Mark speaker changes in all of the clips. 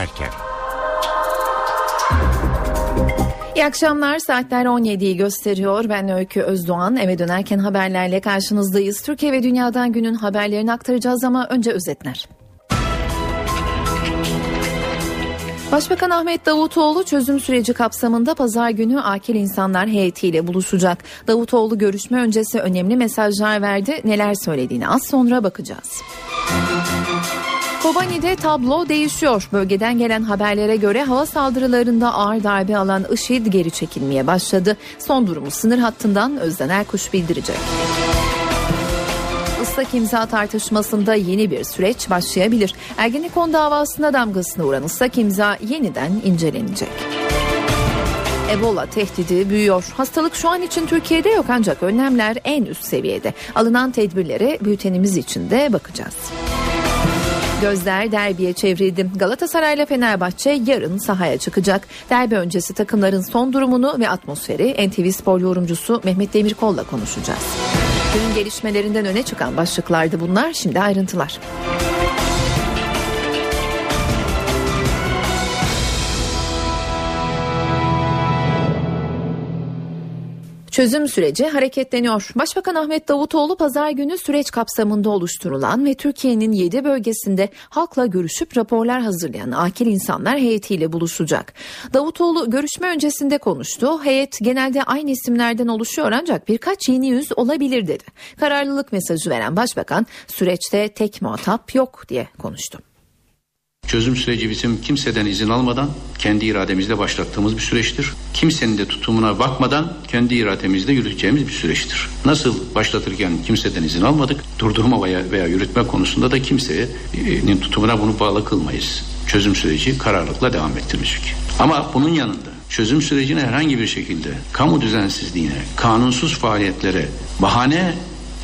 Speaker 1: dönerken.
Speaker 2: İyi akşamlar saatler 17'yi gösteriyor. Ben Öykü Özdoğan eve dönerken haberlerle karşınızdayız. Türkiye ve dünyadan günün haberlerini aktaracağız ama önce özetler. Başbakan Ahmet Davutoğlu çözüm süreci kapsamında pazar günü akil insanlar heyetiyle buluşacak. Davutoğlu görüşme öncesi önemli mesajlar verdi. Neler söylediğini az sonra bakacağız. Kobani'de tablo değişiyor. Bölgeden gelen haberlere göre hava saldırılarında ağır darbe alan IŞİD geri çekilmeye başladı. Son durumu sınır hattından Özden Erkuş bildirecek. Islak imza tartışmasında yeni bir süreç başlayabilir. Ergenekon davasına damgasını vuran ıslak imza yeniden incelenecek. Ebola tehdidi büyüyor. Hastalık şu an için Türkiye'de yok ancak önlemler en üst seviyede. Alınan tedbirlere bültenimiz için de bakacağız. Gözler derbiye çevrildi. Galatasaray ile Fenerbahçe yarın sahaya çıkacak. Derbi öncesi takımların son durumunu ve atmosferi NTV Spor yorumcusu Mehmet Demirkol'la konuşacağız. Günün gelişmelerinden öne çıkan başlıklardı bunlar. Şimdi ayrıntılar. Çözüm süreci hareketleniyor. Başbakan Ahmet Davutoğlu pazar günü süreç kapsamında oluşturulan ve Türkiye'nin 7 bölgesinde halkla görüşüp raporlar hazırlayan akil insanlar heyetiyle buluşacak. Davutoğlu görüşme öncesinde konuştu. Heyet genelde aynı isimlerden oluşuyor ancak birkaç yeni yüz olabilir dedi. Kararlılık mesajı veren başbakan süreçte tek muhatap yok diye konuştu.
Speaker 3: Çözüm süreci bizim kimseden izin almadan kendi irademizle başlattığımız bir süreçtir. Kimsenin de tutumuna bakmadan kendi irademizle yürüteceğimiz bir süreçtir. Nasıl başlatırken kimseden izin almadık, durdurma veya, veya yürütme konusunda da kimsenin tutumuna bunu bağlı kılmayız. Çözüm süreci kararlılıkla devam ettirmiştik. Ama bunun yanında çözüm sürecine herhangi bir şekilde kamu düzensizliğine, kanunsuz faaliyetlere bahane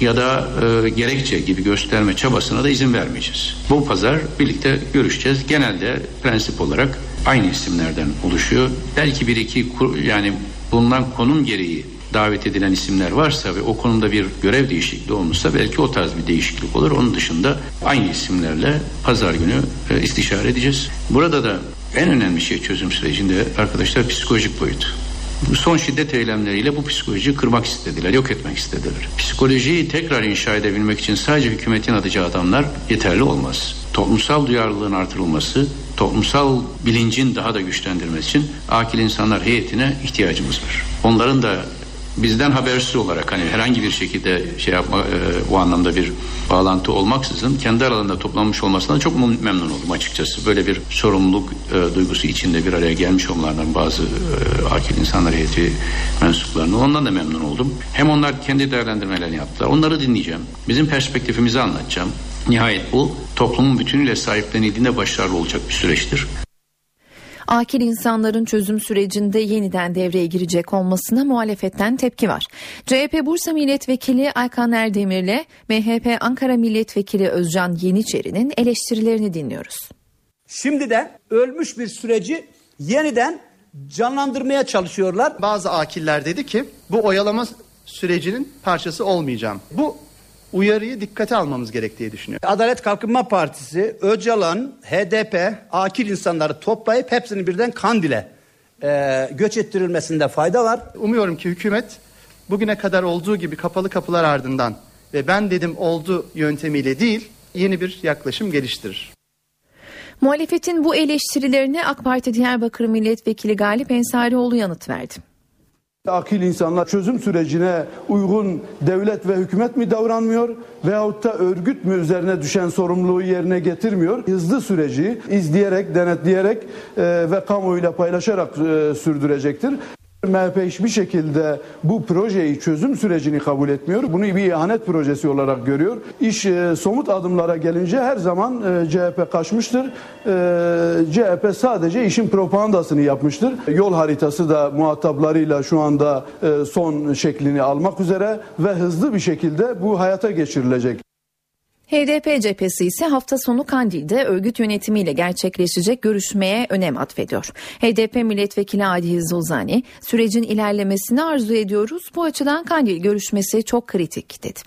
Speaker 3: ya da e, gerekçe gibi gösterme çabasına da izin vermeyeceğiz. Bu pazar birlikte görüşeceğiz. Genelde prensip olarak aynı isimlerden oluşuyor. Belki bir iki yani bulunan konum gereği davet edilen isimler varsa ve o konumda bir görev değişikliği olmuşsa belki o tarz bir değişiklik olur. Onun dışında aynı isimlerle pazar günü e, istişare edeceğiz. Burada da en önemli şey çözüm sürecinde arkadaşlar psikolojik boyut. Son şiddet eylemleriyle bu psikolojiyi kırmak istediler, yok etmek istediler. Psikolojiyi tekrar inşa edebilmek için sadece hükümetin atacağı adamlar yeterli olmaz. Toplumsal duyarlılığın artırılması, toplumsal bilincin daha da güçlendirmesi için akil insanlar heyetine ihtiyacımız var. Onların da bizden habersiz olarak hani herhangi bir şekilde şey yapma e, bu anlamda bir bağlantı olmaksızın kendi aralarında toplanmış olmasından çok memnun oldum açıkçası. Böyle bir sorumluluk e, duygusu içinde bir araya gelmiş olmalarından bazı e, akil insanlar heyeti mensuplarını ondan da memnun oldum. Hem onlar kendi değerlendirmelerini yaptılar. Onları dinleyeceğim. Bizim perspektifimizi anlatacağım. Nihayet bu toplumun bütünüyle sahiplenildiğinde başarılı olacak bir süreçtir
Speaker 2: akil insanların çözüm sürecinde yeniden devreye girecek olmasına muhalefetten tepki var. CHP Bursa Milletvekili Aykan Erdemir'le MHP Ankara Milletvekili Özcan Yeniçeri'nin eleştirilerini dinliyoruz.
Speaker 4: Şimdi de ölmüş bir süreci yeniden canlandırmaya çalışıyorlar.
Speaker 5: Bazı akiller dedi ki bu oyalama sürecinin parçası olmayacağım. Bu uyarıyı dikkate almamız gerektiği düşünüyor.
Speaker 4: Adalet Kalkınma Partisi, Öcalan, HDP, akil insanları toplayıp hepsini birden Kandil'e e, göç ettirilmesinde fayda var.
Speaker 5: Umuyorum ki hükümet bugüne kadar olduğu gibi kapalı kapılar ardından ve ben dedim oldu yöntemiyle değil yeni bir yaklaşım geliştirir.
Speaker 2: Muhalefetin bu eleştirilerine AK Parti Diyarbakır Milletvekili Galip Ensarioğlu yanıt verdi.
Speaker 6: Akil insanlar çözüm sürecine uygun devlet ve hükümet mi davranmıyor veyahut da örgüt mü üzerine düşen sorumluluğu yerine getirmiyor? Hızlı süreci izleyerek, denetleyerek e, ve kamuoyuyla paylaşarak e, sürdürecektir. MHP hiçbir şekilde bu projeyi çözüm sürecini kabul etmiyor. Bunu bir ihanet projesi olarak görüyor. İş e, somut adımlara gelince her zaman e, CHP kaçmıştır. E, CHP sadece işin propagandasını yapmıştır. Yol haritası da muhataplarıyla şu anda e, son şeklini almak üzere ve hızlı bir şekilde bu hayata geçirilecek.
Speaker 2: HDP cephesi ise hafta sonu Kandil'de örgüt yönetimiyle gerçekleşecek görüşmeye önem atfediyor. HDP milletvekili Adi Zozani sürecin ilerlemesini arzu ediyoruz. Bu açıdan Kandil görüşmesi çok kritik dedi.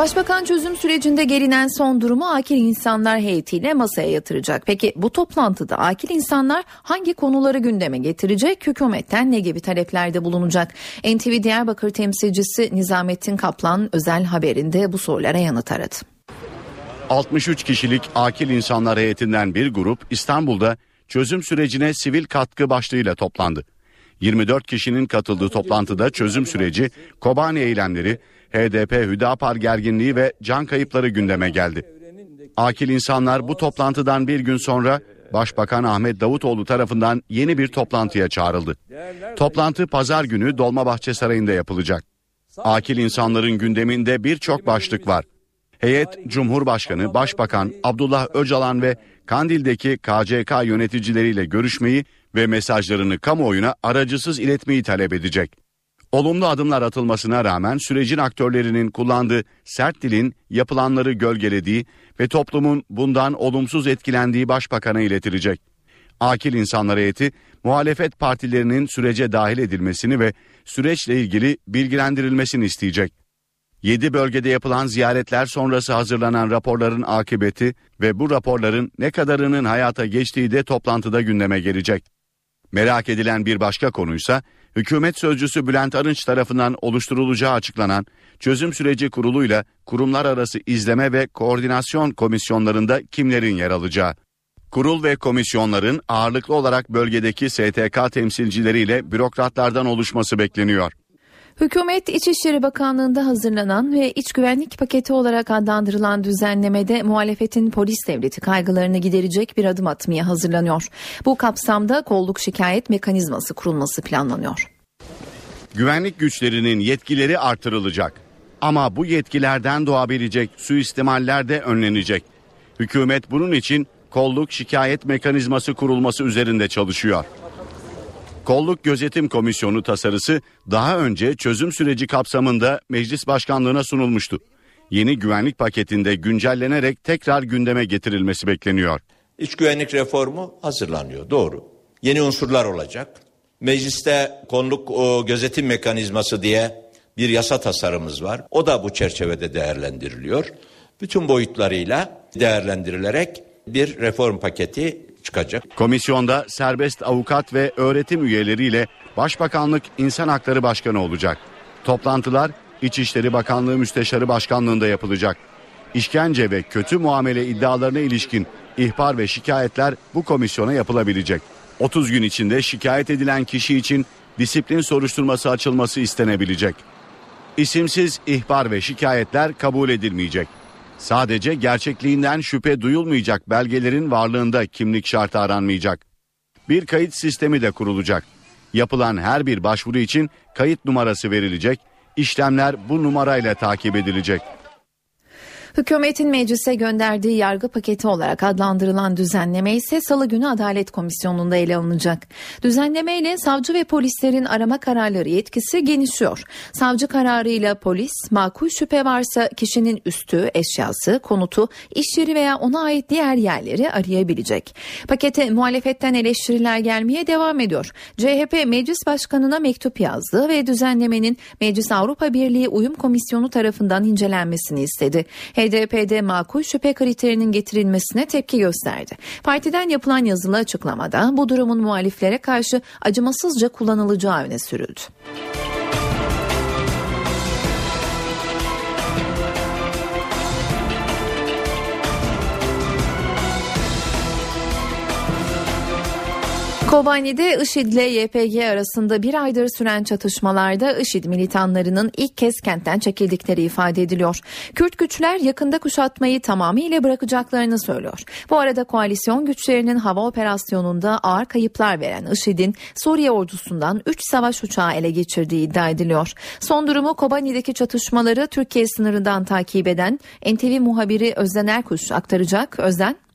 Speaker 2: Başbakan çözüm sürecinde gelinen son durumu akil insanlar heyetiyle masaya yatıracak. Peki bu toplantıda akil insanlar hangi konuları gündeme getirecek? Hükümetten ne gibi taleplerde bulunacak? NTV Diyarbakır temsilcisi Nizamettin Kaplan özel haberinde bu sorulara yanıt aradı.
Speaker 1: 63 kişilik akil insanlar heyetinden bir grup İstanbul'da çözüm sürecine sivil katkı başlığıyla toplandı. 24 kişinin katıldığı toplantıda çözüm süreci, Kobani eylemleri, HDP Hüdapar gerginliği ve can kayıpları gündeme geldi. Akil insanlar bu toplantıdan bir gün sonra Başbakan Ahmet Davutoğlu tarafından yeni bir toplantıya çağrıldı. Toplantı pazar günü Dolmabahçe Sarayı'nda yapılacak. Akil insanların gündeminde birçok başlık var. Heyet Cumhurbaşkanı, Başbakan Abdullah Öcalan ve Kandil'deki KCK yöneticileriyle görüşmeyi ve mesajlarını kamuoyuna aracısız iletmeyi talep edecek. Olumlu adımlar atılmasına rağmen sürecin aktörlerinin kullandığı sert dilin yapılanları gölgelediği ve toplumun bundan olumsuz etkilendiği başbakana iletilecek. Akil insanlar heyeti muhalefet partilerinin sürece dahil edilmesini ve süreçle ilgili bilgilendirilmesini isteyecek. 7 bölgede yapılan ziyaretler sonrası hazırlanan raporların akıbeti ve bu raporların ne kadarının hayata geçtiği de toplantıda gündeme gelecek. Merak edilen bir başka konuysa hükümet sözcüsü Bülent Arınç tarafından oluşturulacağı açıklanan çözüm süreci kuruluyla kurumlar arası izleme ve koordinasyon komisyonlarında kimlerin yer alacağı. Kurul ve komisyonların ağırlıklı olarak bölgedeki STK temsilcileriyle bürokratlardan oluşması bekleniyor.
Speaker 2: Hükümet İçişleri Bakanlığı'nda hazırlanan ve iç güvenlik paketi olarak adlandırılan düzenlemede muhalefetin polis devleti kaygılarını giderecek bir adım atmaya hazırlanıyor. Bu kapsamda kolluk şikayet mekanizması kurulması planlanıyor.
Speaker 1: Güvenlik güçlerinin yetkileri artırılacak. Ama bu yetkilerden doğabilecek suistimaller de önlenecek. Hükümet bunun için kolluk şikayet mekanizması kurulması üzerinde çalışıyor. Kolluk Gözetim Komisyonu tasarısı daha önce çözüm süreci kapsamında meclis başkanlığına sunulmuştu. Yeni güvenlik paketinde güncellenerek tekrar gündeme getirilmesi bekleniyor.
Speaker 7: İç güvenlik reformu hazırlanıyor doğru. Yeni unsurlar olacak. Mecliste konuluk gözetim mekanizması diye bir yasa tasarımız var. O da bu çerçevede değerlendiriliyor. Bütün boyutlarıyla değerlendirilerek bir reform paketi çıkacak.
Speaker 1: Komisyonda serbest avukat ve öğretim üyeleriyle Başbakanlık İnsan Hakları Başkanı olacak. Toplantılar İçişleri Bakanlığı Müsteşarı Başkanlığında yapılacak. İşkence ve kötü muamele iddialarına ilişkin ihbar ve şikayetler bu komisyona yapılabilecek. 30 gün içinde şikayet edilen kişi için disiplin soruşturması açılması istenebilecek. İsimsiz ihbar ve şikayetler kabul edilmeyecek. Sadece gerçekliğinden şüphe duyulmayacak belgelerin varlığında kimlik şartı aranmayacak. Bir kayıt sistemi de kurulacak. Yapılan her bir başvuru için kayıt numarası verilecek, işlemler bu numarayla takip edilecek.
Speaker 2: Hükümetin meclise gönderdiği yargı paketi olarak adlandırılan düzenleme ise salı günü Adalet Komisyonu'nda ele alınacak. Düzenleme ile savcı ve polislerin arama kararları yetkisi genişliyor. Savcı kararıyla polis makul şüphe varsa kişinin üstü, eşyası, konutu, iş yeri veya ona ait diğer yerleri arayabilecek. Pakete muhalefetten eleştiriler gelmeye devam ediyor. CHP Meclis Başkanı'na mektup yazdı ve düzenlemenin Meclis Avrupa Birliği Uyum Komisyonu tarafından incelenmesini istedi. HDP'de makul şüphe kriterinin getirilmesine tepki gösterdi. Partiden yapılan yazılı açıklamada bu durumun muhaliflere karşı acımasızca kullanılacağı öne sürüldü. Kobani'de IŞİD ile YPG arasında bir aydır süren çatışmalarda IŞİD militanlarının ilk kez kentten çekildikleri ifade ediliyor. Kürt güçler yakında kuşatmayı tamamıyla bırakacaklarını söylüyor. Bu arada koalisyon güçlerinin hava operasyonunda ağır kayıplar veren IŞİD'in Suriye ordusundan 3 savaş uçağı ele geçirdiği iddia ediliyor. Son durumu Kobani'deki çatışmaları Türkiye sınırından takip eden NTV muhabiri Özden Erkuş aktaracak. Özden.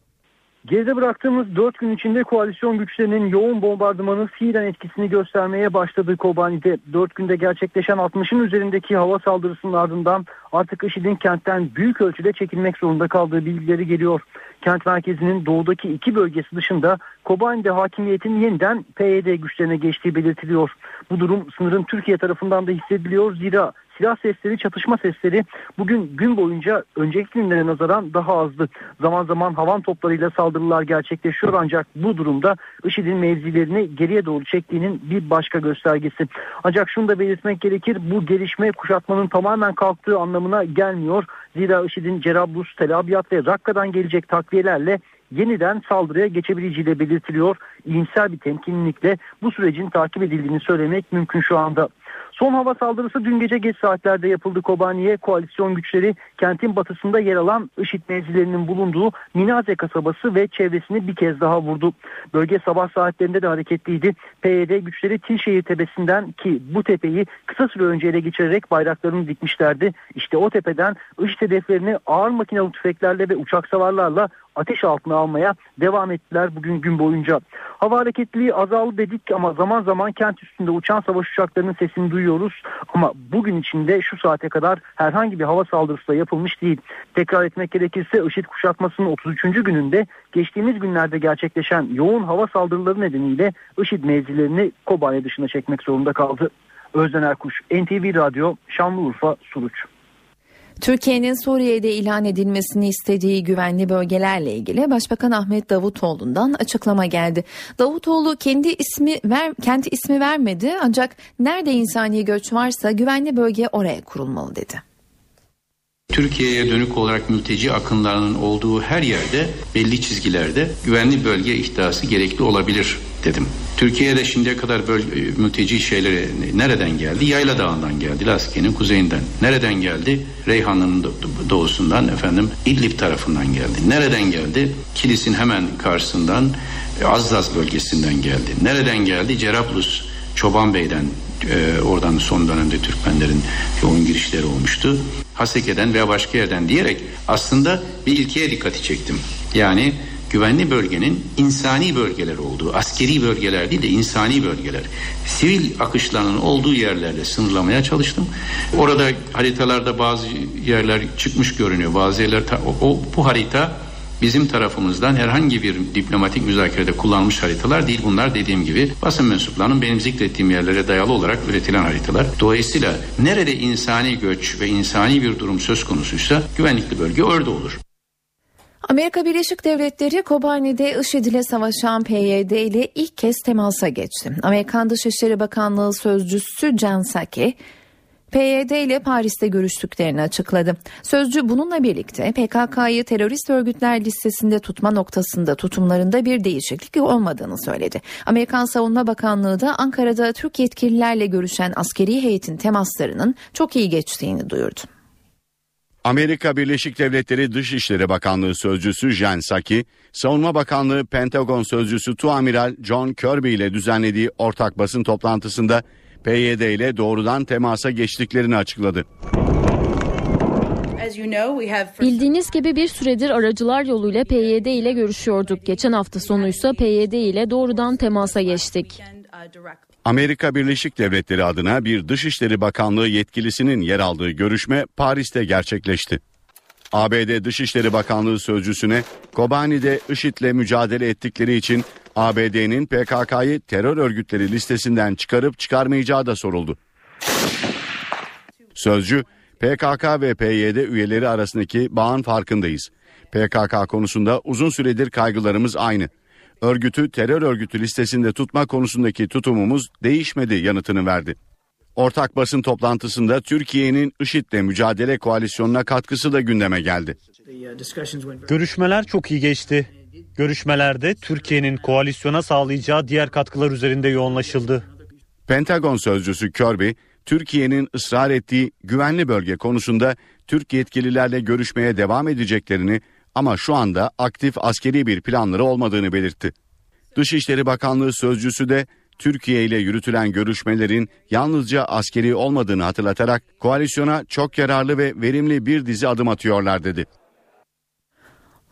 Speaker 8: Geride bıraktığımız 4 gün içinde koalisyon güçlerinin yoğun bombardımanı fiilen etkisini göstermeye başladı Kobani'de. 4 günde gerçekleşen 60'ın üzerindeki hava saldırısının ardından artık IŞİD'in kentten büyük ölçüde çekilmek zorunda kaldığı bilgileri geliyor. kent merkezinin doğudaki iki bölgesi dışında Kobani'de hakimiyetin yeniden PYD güçlerine geçtiği belirtiliyor. Bu durum sınırın Türkiye tarafından da hissediliyor. Zira silah sesleri, çatışma sesleri bugün gün boyunca önceki günlere nazaran daha azdı. Zaman zaman havan toplarıyla saldırılar gerçekleşiyor ancak bu durumda IŞİD'in mevzilerini geriye doğru çektiğinin bir başka göstergesi. Ancak şunu da belirtmek gerekir bu gelişme kuşatmanın tamamen kalktığı anlamına gelmiyor. Zira IŞİD'in Cerablus, Tel Abyad ve Rakka'dan gelecek takviyelerle yeniden saldırıya geçebileceği de belirtiliyor. İyimser bir temkinlilikle bu sürecin takip edildiğini söylemek mümkün şu anda. Son hava saldırısı dün gece geç saatlerde yapıldı Kobani'ye. Koalisyon güçleri kentin batısında yer alan IŞİD mevzilerinin bulunduğu Minaze kasabası ve çevresini bir kez daha vurdu. Bölge sabah saatlerinde de hareketliydi. PYD güçleri Tilşehir tepesinden ki bu tepeyi kısa süre önce ele geçirerek bayraklarını dikmişlerdi. İşte o tepeden IŞİD hedeflerini ağır makinalı tüfeklerle ve uçak savarlarla ateş altına almaya devam ettiler bugün gün boyunca. Hava hareketliliği azaldı dedik ama zaman zaman kent üstünde uçan savaş uçaklarının sesini duyuyoruz. Ama bugün içinde şu saate kadar herhangi bir hava saldırısı da yapılmış değil. Tekrar etmek gerekirse IŞİD kuşatmasının 33. gününde geçtiğimiz günlerde gerçekleşen yoğun hava saldırıları nedeniyle IŞİD mevzilerini Kobane dışına çekmek zorunda kaldı. Özden Erkuş, NTV Radyo, Şanlıurfa, Suruç.
Speaker 2: Türkiye'nin Suriye'de ilan edilmesini istediği güvenli bölgelerle ilgili Başbakan Ahmet Davutoğlu'ndan açıklama geldi. Davutoğlu kendi ismi ver, kendi ismi vermedi ancak nerede insani göç varsa güvenli bölge oraya kurulmalı dedi.
Speaker 3: Türkiye'ye dönük olarak mülteci akınlarının olduğu her yerde belli çizgilerde güvenli bölge ihtiyası gerekli olabilir dedim. Türkiye'de şimdiye kadar bölge, mülteci şeyleri nereden geldi? Yayla Dağı'ndan geldi, Laskiye'nin kuzeyinden. Nereden geldi? Reyhanlı'nın doğusundan, efendim İdlib tarafından geldi. Nereden geldi? Kilis'in hemen karşısından Azzaz bölgesinden geldi. Nereden geldi? Cerablus, Çoban Bey'den e, oradan son dönemde Türkmenlerin yoğun girişleri olmuştu. Haseke'den veya başka yerden diyerek aslında bir ilkeye dikkati çektim. Yani güvenli bölgenin insani bölgeler olduğu, askeri bölgeler değil de insani bölgeler, sivil akışlarının olduğu yerlerde sınırlamaya çalıştım. Orada haritalarda bazı yerler çıkmış görünüyor, bazı yerler o, o bu harita bizim tarafımızdan herhangi bir diplomatik müzakerede kullanılmış haritalar değil. Bunlar dediğim gibi basın mensuplarının benim zikrettiğim yerlere dayalı olarak üretilen haritalar. Dolayısıyla nerede insani göç ve insani bir durum söz konusuysa güvenlikli bölge orada olur.
Speaker 2: Amerika Birleşik Devletleri Kobani'de IŞİD ile savaşan PYD ile ilk kez temasa geçti. Amerikan Dışişleri Bakanlığı Sözcüsü Jen Psaki, PYD ile Paris'te görüştüklerini açıkladı. Sözcü bununla birlikte PKK'yı terörist örgütler listesinde tutma noktasında tutumlarında bir değişiklik olmadığını söyledi. Amerikan Savunma Bakanlığı da Ankara'da Türk yetkililerle görüşen askeri heyetin temaslarının çok iyi geçtiğini duyurdu.
Speaker 1: Amerika Birleşik Devletleri Dışişleri Bakanlığı Sözcüsü Jen Psaki, Savunma Bakanlığı Pentagon Sözcüsü Tuamiral John Kirby ile düzenlediği ortak basın toplantısında PYD ile doğrudan temasa geçtiklerini açıkladı.
Speaker 9: Bildiğiniz gibi bir süredir aracılar yoluyla PYD ile görüşüyorduk. Geçen hafta sonu ise PYD ile doğrudan temasa geçtik.
Speaker 1: Amerika Birleşik Devletleri adına bir Dışişleri Bakanlığı yetkilisinin yer aldığı görüşme Paris'te gerçekleşti. ABD Dışişleri Bakanlığı sözcüsüne Kobani'de IŞİD'le mücadele ettikleri için ABD'nin PKK'yı terör örgütleri listesinden çıkarıp çıkarmayacağı da soruldu. Sözcü, PKK ve PYD üyeleri arasındaki bağın farkındayız. PKK konusunda uzun süredir kaygılarımız aynı. Örgütü terör örgütü listesinde tutma konusundaki tutumumuz değişmedi yanıtını verdi. Ortak basın toplantısında Türkiye'nin IŞİD'le mücadele koalisyonuna katkısı da gündeme geldi.
Speaker 10: Görüşmeler çok iyi geçti. Görüşmelerde Türkiye'nin koalisyona sağlayacağı diğer katkılar üzerinde yoğunlaşıldı.
Speaker 1: Pentagon sözcüsü Kirby, Türkiye'nin ısrar ettiği güvenli bölge konusunda Türk yetkililerle görüşmeye devam edeceklerini ama şu anda aktif askeri bir planları olmadığını belirtti. Dışişleri Bakanlığı sözcüsü de Türkiye ile yürütülen görüşmelerin yalnızca askeri olmadığını hatırlatarak koalisyona çok yararlı ve verimli bir dizi adım atıyorlar dedi.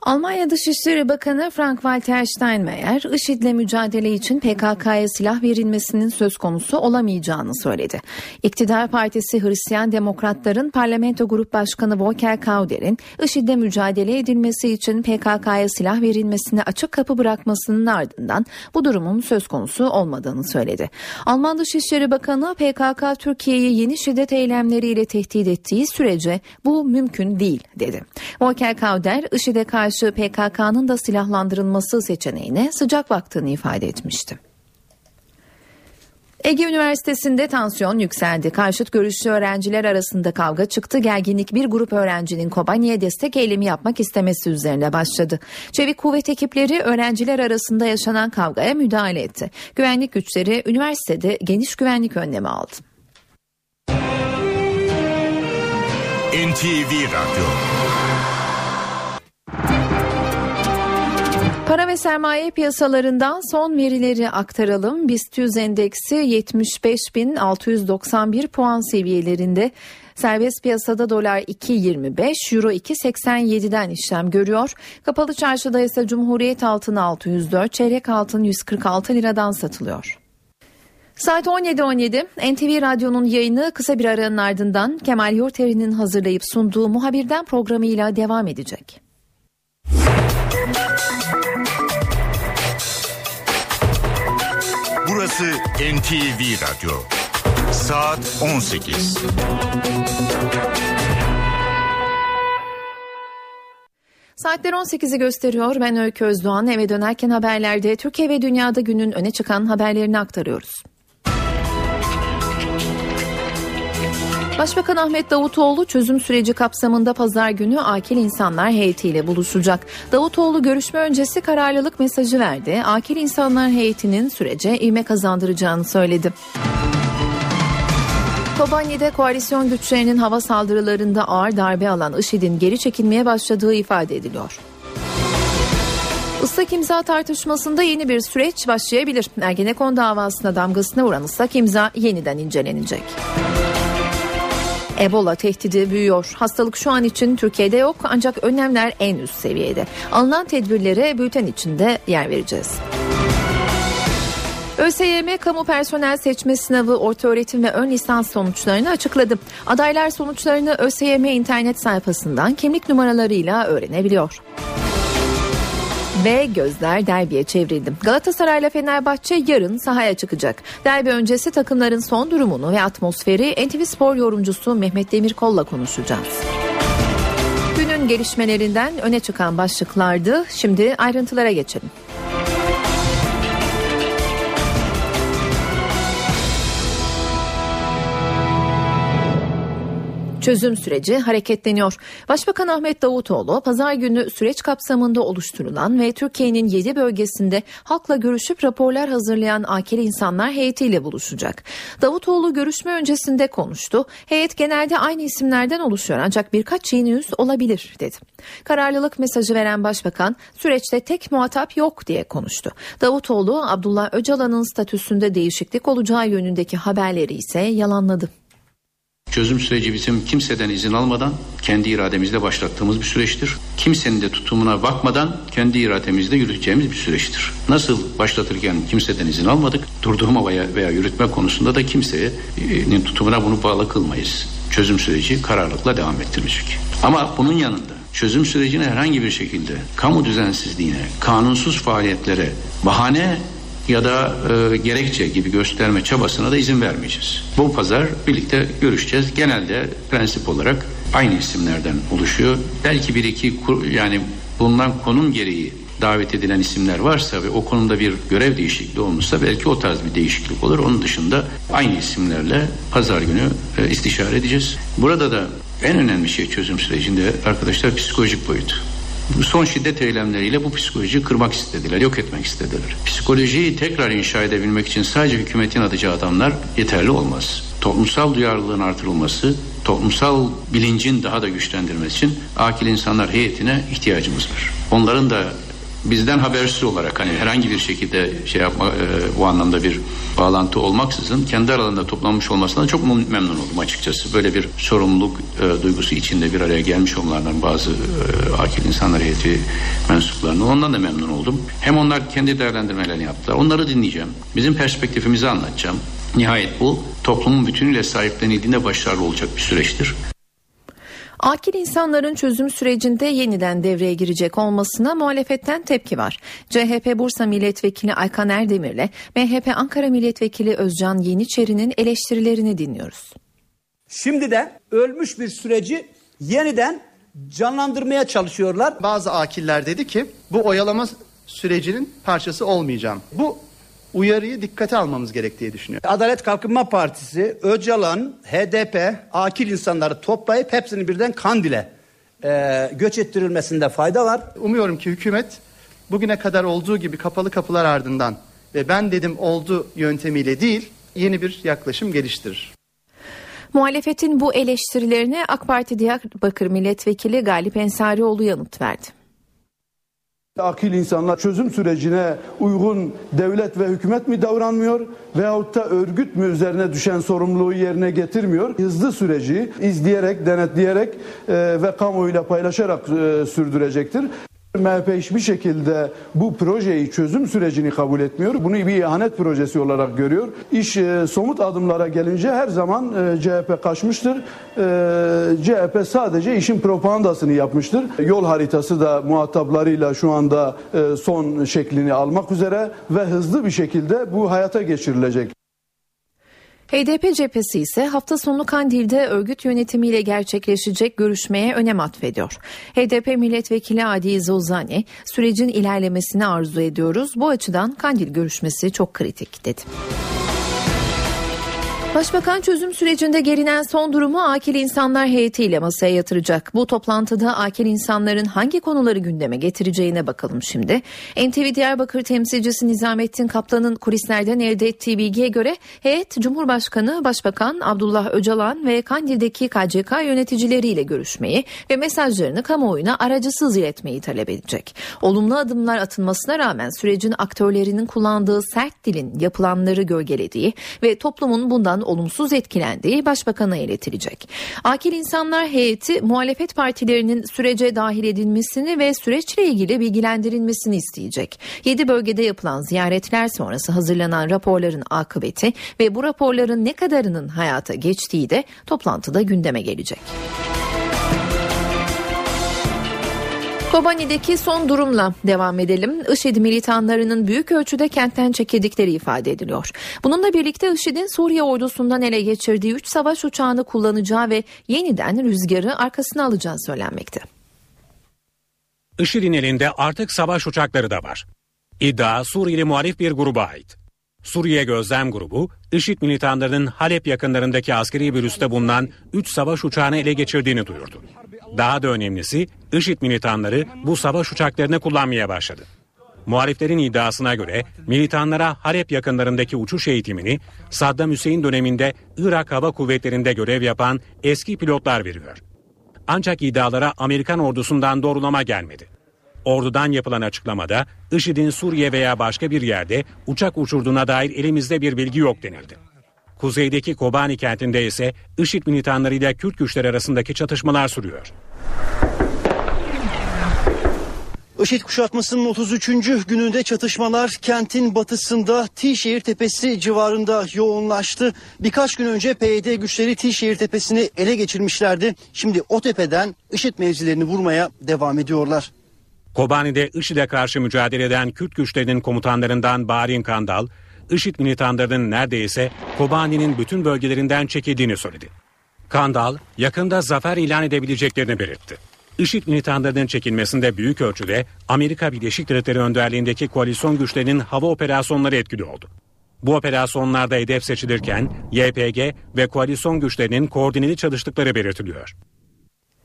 Speaker 2: Almanya Dışişleri Bakanı Frank-Walter Steinmeier, IŞİD'le mücadele için PKK'ya silah verilmesinin söz konusu olamayacağını söyledi. İktidar Partisi Hristiyan Demokratların Parlamento Grup Başkanı Volker Kauder'in IŞİD'le mücadele edilmesi için PKK'ya silah verilmesine açık kapı bırakmasının ardından bu durumun söz konusu olmadığını söyledi. Alman Dışişleri Bakanı PKK Türkiye'yi yeni şiddet eylemleriyle tehdit ettiği sürece bu mümkün değil dedi. Volker Kauder IŞİD'e karşı karşı PKK'nın da silahlandırılması seçeneğine sıcak baktığını ifade etmişti. Ege Üniversitesi'nde tansiyon yükseldi. Karşıt görüşlü öğrenciler arasında kavga çıktı. Gerginlik bir grup öğrencinin Kobani'ye destek eylemi yapmak istemesi üzerine başladı. Çevik kuvvet ekipleri öğrenciler arasında yaşanan kavgaya müdahale etti. Güvenlik güçleri üniversitede geniş güvenlik önlemi aldı.
Speaker 11: NTV Radyo
Speaker 2: Para ve sermaye piyasalarından son verileri aktaralım. BIST 100 endeksi 75.691 puan seviyelerinde. Serbest piyasada dolar 2.25, euro 2.87'den işlem görüyor. Kapalı çarşıda ise Cumhuriyet altını 604, çeyrek altın 146 liradan satılıyor. Saat 17.17 NTV Radyo'nun yayını kısa bir aranın ardından Kemal Yurteri'nin hazırlayıp sunduğu muhabirden programıyla devam edecek.
Speaker 11: Burası NTV Radyo. Saat 18.
Speaker 2: Saatler 18'i gösteriyor. Ben Öykü Özdoğan. Eve dönerken haberlerde Türkiye ve dünyada günün öne çıkan haberlerini aktarıyoruz. Başbakan Ahmet Davutoğlu çözüm süreci kapsamında pazar günü akil insanlar heyetiyle buluşacak. Davutoğlu görüşme öncesi kararlılık mesajı verdi. Akil insanlar heyetinin sürece ivme kazandıracağını söyledi. Kobani'de koalisyon güçlerinin hava saldırılarında ağır darbe alan IŞİD'in geri çekilmeye başladığı ifade ediliyor. Islak imza tartışmasında yeni bir süreç başlayabilir. Ergenekon davasına damgasını vuran ıslak imza yeniden incelenecek. Ebola tehdidi büyüyor. Hastalık şu an için Türkiye'de yok ancak önlemler en üst seviyede. Alınan tedbirlere bülten içinde yer vereceğiz. ÖSYM kamu personel seçme sınavı orta öğretim ve ön lisans sonuçlarını açıkladı. Adaylar sonuçlarını ÖSYM internet sayfasından kimlik numaralarıyla öğrenebiliyor. Ve gözler derbiye çevrildi. Galatasaray'la Fenerbahçe yarın sahaya çıkacak. Derbi öncesi takımların son durumunu ve atmosferi NTV Spor yorumcusu Mehmet Demirkol'la konuşacağız. Günün gelişmelerinden öne çıkan başlıklardı. Şimdi ayrıntılara geçelim. Çözüm süreci hareketleniyor. Başbakan Ahmet Davutoğlu pazar günü süreç kapsamında oluşturulan ve Türkiye'nin 7 bölgesinde halkla görüşüp raporlar hazırlayan akil insanlar heyetiyle buluşacak. Davutoğlu görüşme öncesinde konuştu. Heyet genelde aynı isimlerden oluşuyor ancak birkaç yeni yüz olabilir dedi. Kararlılık mesajı veren başbakan süreçte tek muhatap yok diye konuştu. Davutoğlu Abdullah Öcalan'ın statüsünde değişiklik olacağı yönündeki haberleri ise yalanladı.
Speaker 3: Çözüm süreci bizim kimseden izin almadan kendi irademizle başlattığımız bir süreçtir. Kimsenin de tutumuna bakmadan kendi irademizle yürüteceğimiz bir süreçtir. Nasıl başlatırken kimseden izin almadık, durdurma veya, veya yürütme konusunda da kimsenin tutumuna bunu bağlı kılmayız. Çözüm süreci kararlılıkla devam ettirecek. Ama bunun yanında çözüm sürecine herhangi bir şekilde kamu düzensizliğine, kanunsuz faaliyetlere bahane ya da e, gerekçe gibi gösterme çabasına da izin vermeyeceğiz. Bu pazar birlikte görüşeceğiz. Genelde prensip olarak aynı isimlerden oluşuyor. Belki bir iki yani bulunan konum gereği davet edilen isimler varsa ve o konuda bir görev değişikliği olmuşsa belki o tarz bir değişiklik olur. Onun dışında aynı isimlerle pazar günü e, istişare edeceğiz. Burada da en önemli şey çözüm sürecinde arkadaşlar psikolojik boyut. Son şiddet eylemleriyle bu psikolojiyi kırmak istediler, yok etmek istediler. Psikolojiyi tekrar inşa edebilmek için sadece hükümetin atacağı adamlar yeterli olmaz. Toplumsal duyarlılığın artırılması, toplumsal bilincin daha da güçlendirmesi için akil insanlar heyetine ihtiyacımız var. Onların da bizden habersiz olarak hani herhangi bir şekilde şey yapma e, bu anlamda bir bağlantı olmaksızın kendi aralarında toplanmış olmasına çok memnun oldum açıkçası. Böyle bir sorumluluk e, duygusu içinde bir araya gelmiş olmalarından bazı e, akil insanlar heyeti mensuplarını ondan da memnun oldum. Hem onlar kendi değerlendirmelerini yaptılar. Onları dinleyeceğim. Bizim perspektifimizi anlatacağım. Nihayet bu toplumun bütünüyle sahiplenildiğinde başarılı olacak bir süreçtir.
Speaker 2: Akil insanların çözüm sürecinde yeniden devreye girecek olmasına muhalefetten tepki var. CHP Bursa Milletvekili Aykan Erdemir'le MHP Ankara Milletvekili Özcan Yeniçeri'nin eleştirilerini dinliyoruz.
Speaker 4: Şimdi de ölmüş bir süreci yeniden canlandırmaya çalışıyorlar.
Speaker 5: Bazı akiller dedi ki bu oyalama sürecinin parçası olmayacağım. Bu uyarıyı dikkate almamız gerektiği düşünüyorum.
Speaker 4: Adalet Kalkınma Partisi, Öcalan, HDP, akil insanları toplayıp hepsini birden Kandil'e e, göç ettirilmesinde fayda var.
Speaker 5: Umuyorum ki hükümet bugüne kadar olduğu gibi kapalı kapılar ardından ve ben dedim oldu yöntemiyle değil yeni bir yaklaşım geliştirir.
Speaker 2: Muhalefetin bu eleştirilerine AK Parti Diyarbakır Milletvekili Galip Ensarioğlu yanıt verdi.
Speaker 6: Akil insanlar çözüm sürecine uygun devlet ve hükümet mi davranmıyor veyahut da örgüt mü üzerine düşen sorumluluğu yerine getirmiyor? Hızlı süreci izleyerek, denetleyerek e, ve kamuoyuyla paylaşarak e, sürdürecektir. MHP hiçbir şekilde bu projeyi çözüm sürecini kabul etmiyor. Bunu bir ihanet projesi olarak görüyor. İş e, somut adımlara gelince her zaman e, CHP kaçmıştır. E, CHP sadece işin propagandasını yapmıştır. Yol haritası da muhataplarıyla şu anda e, son şeklini almak üzere ve hızlı bir şekilde bu hayata geçirilecek.
Speaker 2: HDP cephesi ise hafta sonu Kandil'de örgüt yönetimiyle gerçekleşecek görüşmeye önem atfediyor. HDP milletvekili Adi Zozani sürecin ilerlemesini arzu ediyoruz. Bu açıdan Kandil görüşmesi çok kritik dedi. Başbakan çözüm sürecinde gelinen son durumu akil insanlar heyetiyle masaya yatıracak. Bu toplantıda akil insanların hangi konuları gündeme getireceğine bakalım şimdi. NTV Diyarbakır temsilcisi Nizamettin Kaplan'ın kulislerden elde ettiği bilgiye göre heyet Cumhurbaşkanı Başbakan Abdullah Öcalan ve Kandil'deki KCK yöneticileriyle görüşmeyi ve mesajlarını kamuoyuna aracısız iletmeyi talep edecek. Olumlu adımlar atılmasına rağmen sürecin aktörlerinin kullandığı sert dilin yapılanları gölgelediği ve toplumun bundan olumsuz etkilendiği başbakana iletilecek. Akil İnsanlar Heyeti muhalefet partilerinin sürece dahil edilmesini ve süreçle ilgili bilgilendirilmesini isteyecek. 7 bölgede yapılan ziyaretler sonrası hazırlanan raporların akıbeti ve bu raporların ne kadarının hayata geçtiği de toplantıda gündeme gelecek. Kobani'deki son durumla devam edelim. IŞİD militanlarının büyük ölçüde kentten çekildikleri ifade ediliyor. Bununla birlikte IŞİD'in Suriye ordusundan ele geçirdiği 3 savaş uçağını kullanacağı ve yeniden rüzgarı arkasına alacağı söylenmekte.
Speaker 12: IŞİD'in elinde artık savaş uçakları da var. İddia Suriyeli muhalif bir gruba ait. Suriye Gözlem Grubu, IŞİD militanlarının Halep yakınlarındaki askeri bir üste bulunan 3 savaş uçağını ele geçirdiğini duyurdu. Daha da önemlisi IŞİD militanları bu savaş uçaklarını kullanmaya başladı. Muhaliflerin iddiasına göre militanlara Halep yakınlarındaki uçuş eğitimini Saddam Hüseyin döneminde Irak Hava Kuvvetleri'nde görev yapan eski pilotlar veriyor. Ancak iddialara Amerikan ordusundan doğrulama gelmedi. Ordudan yapılan açıklamada IŞİD'in Suriye veya başka bir yerde uçak uçurduğuna dair elimizde bir bilgi yok denildi. Kuzeydeki Kobani kentinde ise IŞİD militanlarıyla Kürt güçler arasındaki çatışmalar sürüyor.
Speaker 13: IŞİD kuşatmasının 33. gününde çatışmalar kentin batısında Tişehir Tepesi civarında yoğunlaştı. Birkaç gün önce PYD güçleri Tişehir Tepesi'ni ele geçirmişlerdi. Şimdi o tepeden IŞİD mevzilerini vurmaya devam ediyorlar.
Speaker 12: Kobani'de IŞİD'e karşı mücadele eden Kürt güçlerinin komutanlarından Barin Kandal, IŞİD militanlarının neredeyse Kobani'nin bütün bölgelerinden çekildiğini söyledi. Kandal, yakında zafer ilan edebileceklerini belirtti. IŞİD militanlarının çekilmesinde büyük ölçüde Amerika Birleşik Devletleri önderliğindeki koalisyon güçlerinin hava operasyonları etkili oldu. Bu operasyonlarda hedef seçilirken YPG ve koalisyon güçlerinin koordineli çalıştıkları belirtiliyor.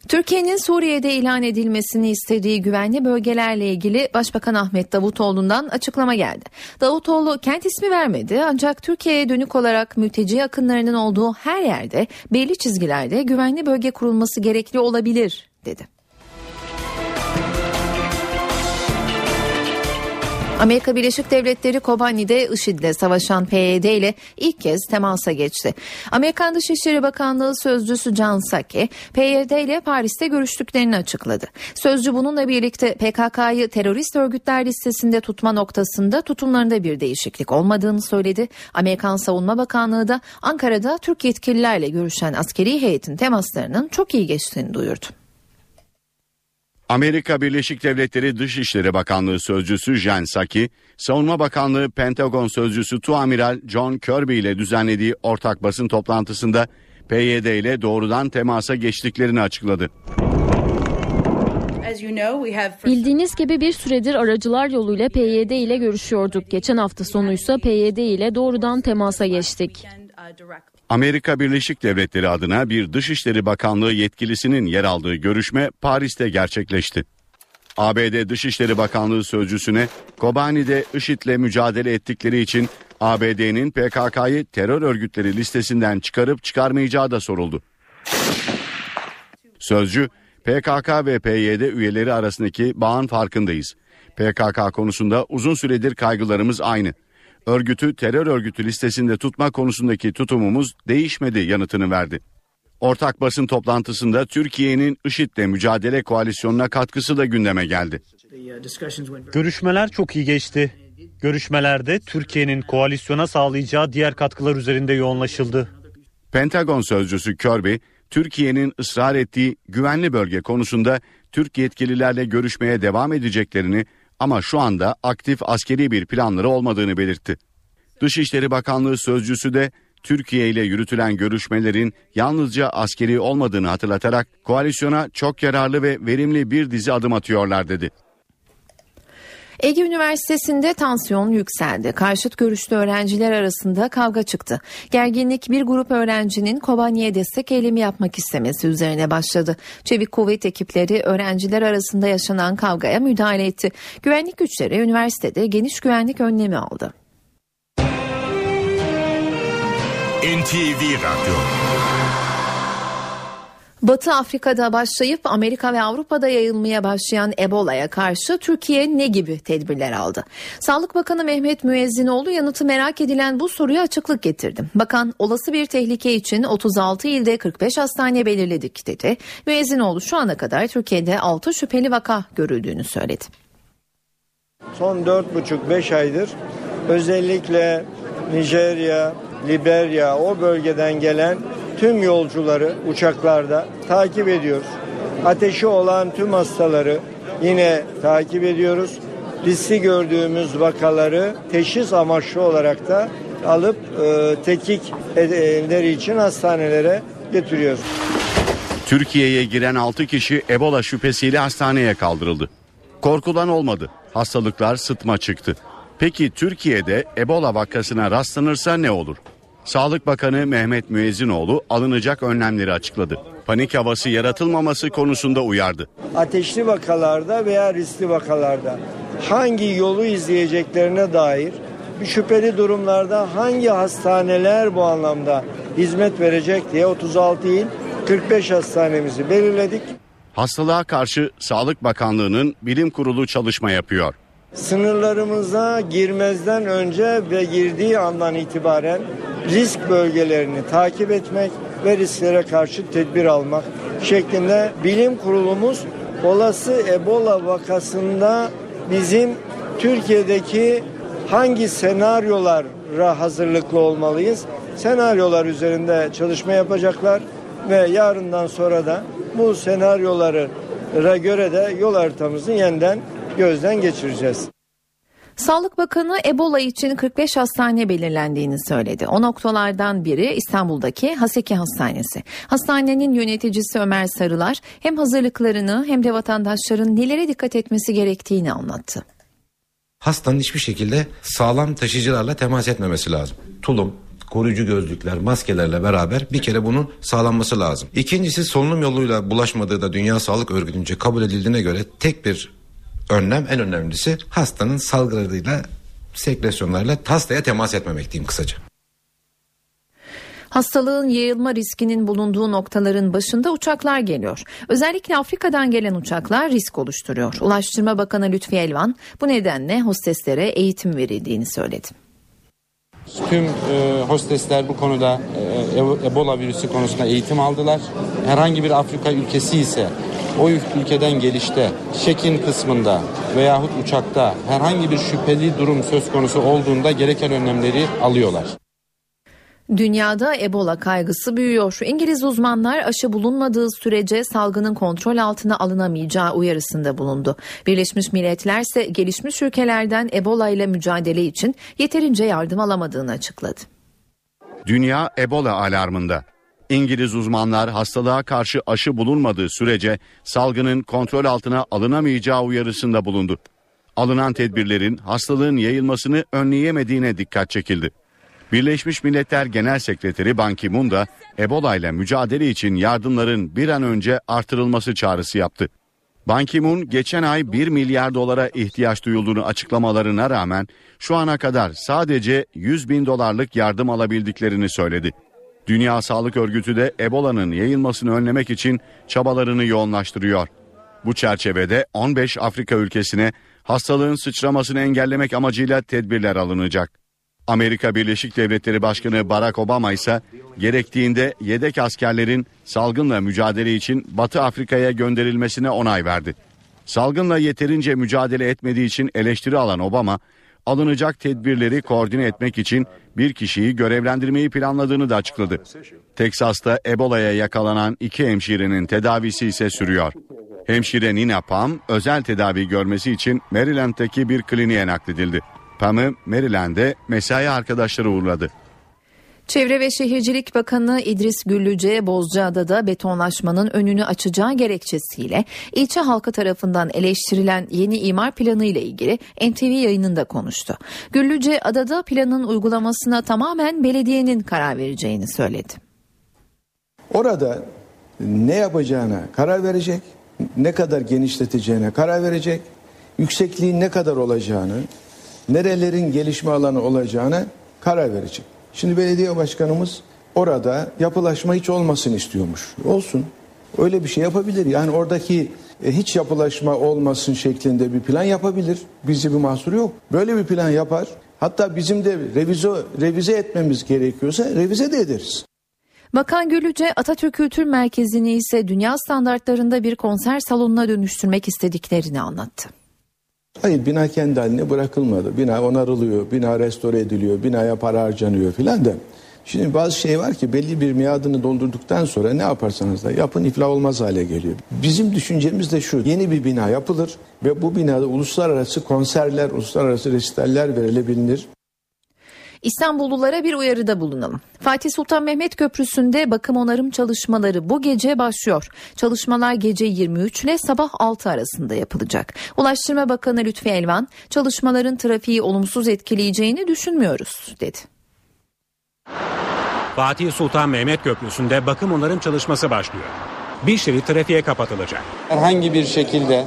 Speaker 2: Türkiye'nin Suriye'de ilan edilmesini istediği güvenli bölgelerle ilgili Başbakan Ahmet Davutoğlu'ndan açıklama geldi. Davutoğlu kent ismi vermedi ancak Türkiye'ye dönük olarak mülteci akınlarının olduğu her yerde belli çizgilerde güvenli bölge kurulması gerekli olabilir dedi. Amerika Birleşik Devletleri Kobani'de IŞİD'le savaşan PYD ile ilk kez temasa geçti. Amerikan Dışişleri Bakanlığı Sözcüsü Can Psaki, PYD ile Paris'te görüştüklerini açıkladı. Sözcü bununla birlikte PKK'yı terörist örgütler listesinde tutma noktasında tutumlarında bir değişiklik olmadığını söyledi. Amerikan Savunma Bakanlığı da Ankara'da Türk yetkililerle görüşen askeri heyetin temaslarının çok iyi geçtiğini duyurdu.
Speaker 1: Amerika Birleşik Devletleri Dışişleri Bakanlığı Sözcüsü Jen Psaki, Savunma Bakanlığı Pentagon Sözcüsü Tuamiral John Kirby ile düzenlediği ortak basın toplantısında PYD ile doğrudan temasa geçtiklerini açıkladı.
Speaker 9: Bildiğiniz gibi bir süredir aracılar yoluyla PYD ile görüşüyorduk. Geçen hafta sonuysa PYD ile doğrudan temasa geçtik.
Speaker 1: Amerika Birleşik Devletleri adına bir Dışişleri Bakanlığı yetkilisinin yer aldığı görüşme Paris'te gerçekleşti. ABD Dışişleri Bakanlığı sözcüsüne Kobani'de IŞİD'le mücadele ettikleri için ABD'nin PKK'yı terör örgütleri listesinden çıkarıp çıkarmayacağı da soruldu. Sözcü, PKK ve PYD üyeleri arasındaki bağın farkındayız. PKK konusunda uzun süredir kaygılarımız aynı. Örgütü terör örgütü listesinde tutma konusundaki tutumumuz değişmedi yanıtını verdi. Ortak basın toplantısında Türkiye'nin IŞİD'le mücadele koalisyonuna katkısı da gündeme geldi.
Speaker 10: Görüşmeler çok iyi geçti. Görüşmelerde Türkiye'nin koalisyona sağlayacağı diğer katkılar üzerinde yoğunlaşıldı.
Speaker 1: Pentagon sözcüsü Kirby, Türkiye'nin ısrar ettiği güvenli bölge konusunda Türk yetkililerle görüşmeye devam edeceklerini ama şu anda aktif askeri bir planları olmadığını belirtti. Dışişleri Bakanlığı sözcüsü de Türkiye ile yürütülen görüşmelerin yalnızca askeri olmadığını hatırlatarak koalisyona çok yararlı ve verimli bir dizi adım atıyorlar dedi.
Speaker 2: Ege Üniversitesi'nde tansiyon yükseldi. Karşıt görüşlü öğrenciler arasında kavga çıktı. Gerginlik bir grup öğrencinin Kobani'ye destek eylemi yapmak istemesi üzerine başladı. Çevik kuvvet ekipleri öğrenciler arasında yaşanan kavgaya müdahale etti. Güvenlik güçleri üniversitede geniş güvenlik önlemi aldı.
Speaker 11: NTV Radyo
Speaker 2: Batı Afrika'da başlayıp Amerika ve Avrupa'da yayılmaya başlayan Ebola'ya karşı Türkiye ne gibi tedbirler aldı? Sağlık Bakanı Mehmet Müezzinoğlu yanıtı merak edilen bu soruya açıklık getirdi. Bakan olası bir tehlike için 36 ilde 45 hastane belirledik dedi. Müezzinoğlu şu ana kadar Türkiye'de 6 şüpheli vaka görüldüğünü söyledi.
Speaker 14: Son 4,5-5 aydır özellikle Nijerya, Liberya o bölgeden gelen tüm yolcuları uçaklarda takip ediyoruz. Ateşi olan tüm hastaları yine takip ediyoruz. Riskli gördüğümüz vakaları teşhis amaçlı olarak da alıp e, tekikleri için hastanelere getiriyoruz.
Speaker 1: Türkiye'ye giren 6 kişi Ebola şüphesiyle hastaneye kaldırıldı. Korkulan olmadı. Hastalıklar sıtma çıktı. Peki Türkiye'de Ebola vakasına rastlanırsa ne olur? Sağlık Bakanı Mehmet Müezzinoğlu alınacak önlemleri açıkladı. Panik havası yaratılmaması konusunda uyardı.
Speaker 14: Ateşli vakalarda veya riskli vakalarda hangi yolu izleyeceklerine dair bir şüpheli durumlarda hangi hastaneler bu anlamda hizmet verecek diye 36 il 45 hastanemizi belirledik.
Speaker 1: Hastalığa karşı Sağlık Bakanlığı'nın bilim kurulu çalışma yapıyor.
Speaker 14: Sınırlarımıza girmezden önce ve girdiği andan itibaren risk bölgelerini takip etmek ve risklere karşı tedbir almak şeklinde bilim kurulumuz olası Ebola vakasında bizim Türkiye'deki hangi senaryolara hazırlıklı olmalıyız? Senaryolar üzerinde çalışma yapacaklar ve yarından sonra da bu senaryolara göre de yol haritamızı yeniden gözden geçireceğiz.
Speaker 2: Sağlık Bakanı Ebola için 45 hastane belirlendiğini söyledi. O noktalardan biri İstanbul'daki Haseki Hastanesi. Hastanenin yöneticisi Ömer Sarılar hem hazırlıklarını hem de vatandaşların nelere dikkat etmesi gerektiğini anlattı.
Speaker 15: Hastanın hiçbir şekilde sağlam taşıyıcılarla temas etmemesi lazım. Tulum, koruyucu gözlükler, maskelerle beraber bir kere bunun sağlanması lazım. İkincisi solunum yoluyla bulaşmadığı da Dünya Sağlık Örgütü'nce kabul edildiğine göre tek bir önlem en önemlisi hastanın salgılarıyla sekresyonlarla hastaya temas etmemek diyeyim kısaca.
Speaker 2: Hastalığın yayılma riskinin bulunduğu noktaların başında uçaklar geliyor. Özellikle Afrika'dan gelen uçaklar risk oluşturuyor. Ulaştırma Bakanı Lütfi Elvan bu nedenle hosteslere eğitim verildiğini söyledi.
Speaker 16: Tüm e, hostesler bu konuda e, Ebola virüsü konusunda eğitim aldılar. Herhangi bir Afrika ülkesi ise o ülkeden gelişte, check-in kısmında veyahut uçakta herhangi bir şüpheli durum söz konusu olduğunda gereken önlemleri alıyorlar.
Speaker 2: Dünyada Ebola kaygısı büyüyor. İngiliz uzmanlar aşı bulunmadığı sürece salgının kontrol altına alınamayacağı uyarısında bulundu. Birleşmiş Milletler ise gelişmiş ülkelerden Ebola ile mücadele için yeterince yardım alamadığını açıkladı.
Speaker 1: Dünya Ebola alarmında. İngiliz uzmanlar hastalığa karşı aşı bulunmadığı sürece salgının kontrol altına alınamayacağı uyarısında bulundu. Alınan tedbirlerin hastalığın yayılmasını önleyemediğine dikkat çekildi. Birleşmiş Milletler Genel Sekreteri Ban Ki-moon da Ebola ile mücadele için yardımların bir an önce artırılması çağrısı yaptı. Ban Ki-moon geçen ay 1 milyar dolara ihtiyaç duyulduğunu açıklamalarına rağmen şu ana kadar sadece 100 bin dolarlık yardım alabildiklerini söyledi. Dünya Sağlık Örgütü de Ebola'nın yayılmasını önlemek için çabalarını yoğunlaştırıyor. Bu çerçevede 15 Afrika ülkesine hastalığın sıçramasını engellemek amacıyla tedbirler alınacak. Amerika Birleşik Devletleri Başkanı Barack Obama ise gerektiğinde yedek askerlerin salgınla mücadele için Batı Afrika'ya gönderilmesine onay verdi. Salgınla yeterince mücadele etmediği için eleştiri alan Obama, alınacak tedbirleri koordine etmek için bir kişiyi görevlendirmeyi planladığını da açıkladı. Teksas'ta Ebola'ya yakalanan iki hemşirenin tedavisi ise sürüyor. Hemşire Nina Pam özel tedavi görmesi için Maryland'daki bir kliniğe nakledildi. Pam'ı Maryland'de mesai arkadaşları uğurladı.
Speaker 2: Çevre ve Şehircilik Bakanı İdris Güllüce Bozcaada'da betonlaşmanın önünü açacağı gerekçesiyle ilçe halkı tarafından eleştirilen yeni imar planı ile ilgili NTV yayınında konuştu. Güllüce adada planın uygulamasına tamamen belediyenin karar vereceğini söyledi.
Speaker 17: Orada ne yapacağına karar verecek, ne kadar genişleteceğine karar verecek, yüksekliğin ne kadar olacağını, nerelerin gelişme alanı olacağına karar verecek. Şimdi belediye başkanımız orada yapılaşma hiç olmasın istiyormuş. Olsun. Öyle bir şey yapabilir. Yani oradaki e, hiç yapılaşma olmasın şeklinde bir plan yapabilir. Bizde bir mahsur yok. Böyle bir plan yapar. Hatta bizim de revize, revize etmemiz gerekiyorsa revize de ederiz.
Speaker 2: Bakan Gülüce Atatürk Kültür Merkezi'ni ise dünya standartlarında bir konser salonuna dönüştürmek istediklerini anlattı.
Speaker 17: Hayır bina kendi haline bırakılmadı. Bina onarılıyor, bina restore ediliyor, binaya para harcanıyor filan da. Şimdi bazı şey var ki belli bir miadını doldurduktan sonra ne yaparsanız da yapın iflah olmaz hale geliyor. Bizim düşüncemiz de şu yeni bir bina yapılır ve bu binada uluslararası konserler, uluslararası resitaller verilebilir.
Speaker 2: İstanbullulara bir uyarıda bulunalım. Fatih Sultan Mehmet Köprüsü'nde bakım onarım çalışmaları bu gece başlıyor. Çalışmalar gece 23 ile sabah 6 arasında yapılacak. Ulaştırma Bakanı Lütfi Elvan, çalışmaların trafiği olumsuz etkileyeceğini düşünmüyoruz dedi.
Speaker 12: Fatih Sultan Mehmet Köprüsü'nde bakım onarım çalışması başlıyor. Bir şerit trafiğe kapatılacak.
Speaker 16: Herhangi bir şekilde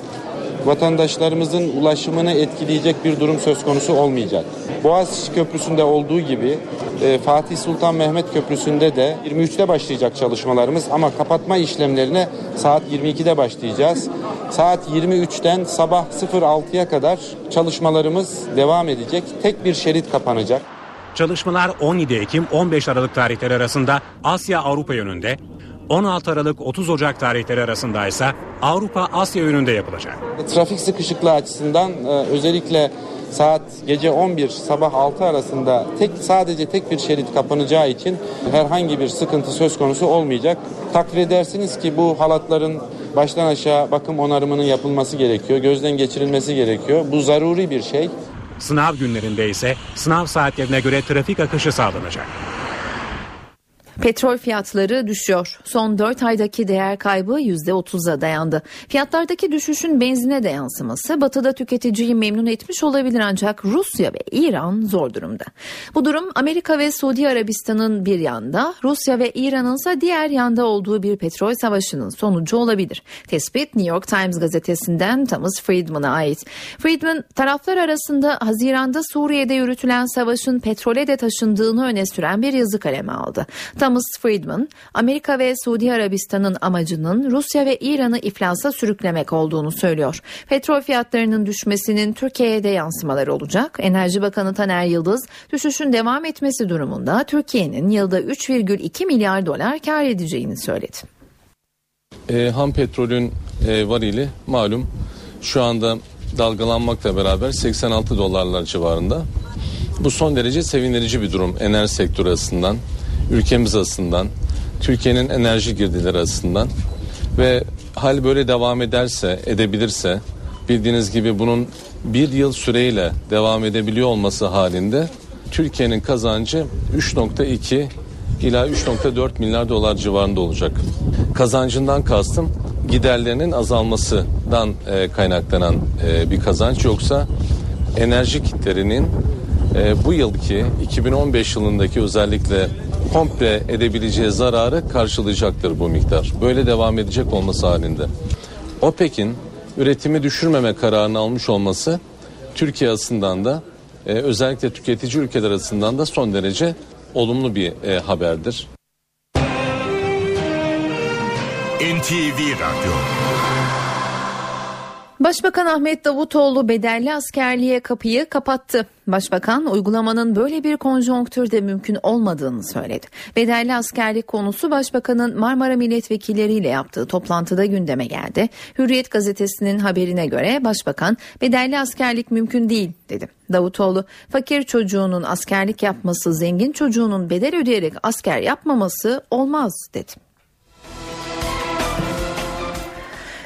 Speaker 16: vatandaşlarımızın ulaşımını etkileyecek bir durum söz konusu olmayacak. Boğaziçi Köprüsü'nde olduğu gibi e, Fatih Sultan Mehmet Köprüsü'nde de 23'te başlayacak çalışmalarımız ama kapatma işlemlerine saat 22'de başlayacağız. Saat 23'ten sabah 06'ya kadar çalışmalarımız devam edecek. Tek bir şerit kapanacak.
Speaker 12: Çalışmalar 17 Ekim 15 Aralık tarihleri arasında Asya Avrupa yönünde, 16 Aralık 30 Ocak tarihleri arasında ise Avrupa Asya yönünde yapılacak.
Speaker 16: Trafik sıkışıklığı açısından e, özellikle saat gece 11 sabah 6 arasında tek sadece tek bir şerit kapanacağı için herhangi bir sıkıntı söz konusu olmayacak. Takdir edersiniz ki bu halatların baştan aşağı bakım onarımının yapılması gerekiyor. Gözden geçirilmesi gerekiyor. Bu zaruri bir şey.
Speaker 12: Sınav günlerinde ise sınav saatlerine göre trafik akışı sağlanacak.
Speaker 2: Petrol fiyatları düşüyor. Son 4 aydaki değer kaybı %30'a dayandı. Fiyatlardaki düşüşün benzine de yansıması batıda tüketiciyi memnun etmiş olabilir ancak Rusya ve İran zor durumda. Bu durum Amerika ve Suudi Arabistan'ın bir yanda, Rusya ve İran'ın ise diğer yanda olduğu bir petrol savaşının sonucu olabilir. Tespit New York Times gazetesinden Thomas Friedman'a ait. Friedman taraflar arasında Haziran'da Suriye'de yürütülen savaşın petrole de taşındığını öne süren bir yazı kaleme aldı. Tam Thomas Friedman, Amerika ve Suudi Arabistan'ın amacının Rusya ve İran'ı iflasa sürüklemek olduğunu söylüyor. Petrol fiyatlarının düşmesinin Türkiye'ye de yansımaları olacak. Enerji Bakanı Taner Yıldız, düşüşün devam etmesi durumunda Türkiye'nin yılda 3,2 milyar dolar kar edeceğini söyledi.
Speaker 18: E, ham petrolün e, varili malum şu anda dalgalanmakla beraber 86 dolarlar civarında. Bu son derece sevindirici bir durum enerji sektörü açısından, ülkemiz açısından, Türkiye'nin enerji girdileri açısından ve hal böyle devam ederse, edebilirse bildiğiniz gibi bunun bir yıl süreyle devam edebiliyor olması halinde Türkiye'nin kazancı 3.2 ila 3.4 milyar dolar civarında olacak. Kazancından kastım giderlerinin azalmasından e, kaynaklanan e, bir kazanç yoksa enerji kitlerinin e, bu yılki 2015 yılındaki özellikle komple edebileceği zararı karşılayacaktır bu miktar. Böyle devam edecek olması halinde. OPEC'in üretimi düşürmeme kararını almış olması Türkiye açısından da e, özellikle tüketici ülkeler arasından da son derece olumlu bir e, haberdir.
Speaker 11: NTV Radyo
Speaker 2: Başbakan Ahmet Davutoğlu bedelli askerliğe kapıyı kapattı. Başbakan uygulamanın böyle bir konjonktürde mümkün olmadığını söyledi. Bedelli askerlik konusu Başbakanın Marmara milletvekilleriyle yaptığı toplantıda gündeme geldi. Hürriyet gazetesinin haberine göre Başbakan bedelli askerlik mümkün değil dedi. Davutoğlu fakir çocuğunun askerlik yapması, zengin çocuğunun bedel ödeyerek asker yapmaması olmaz dedi.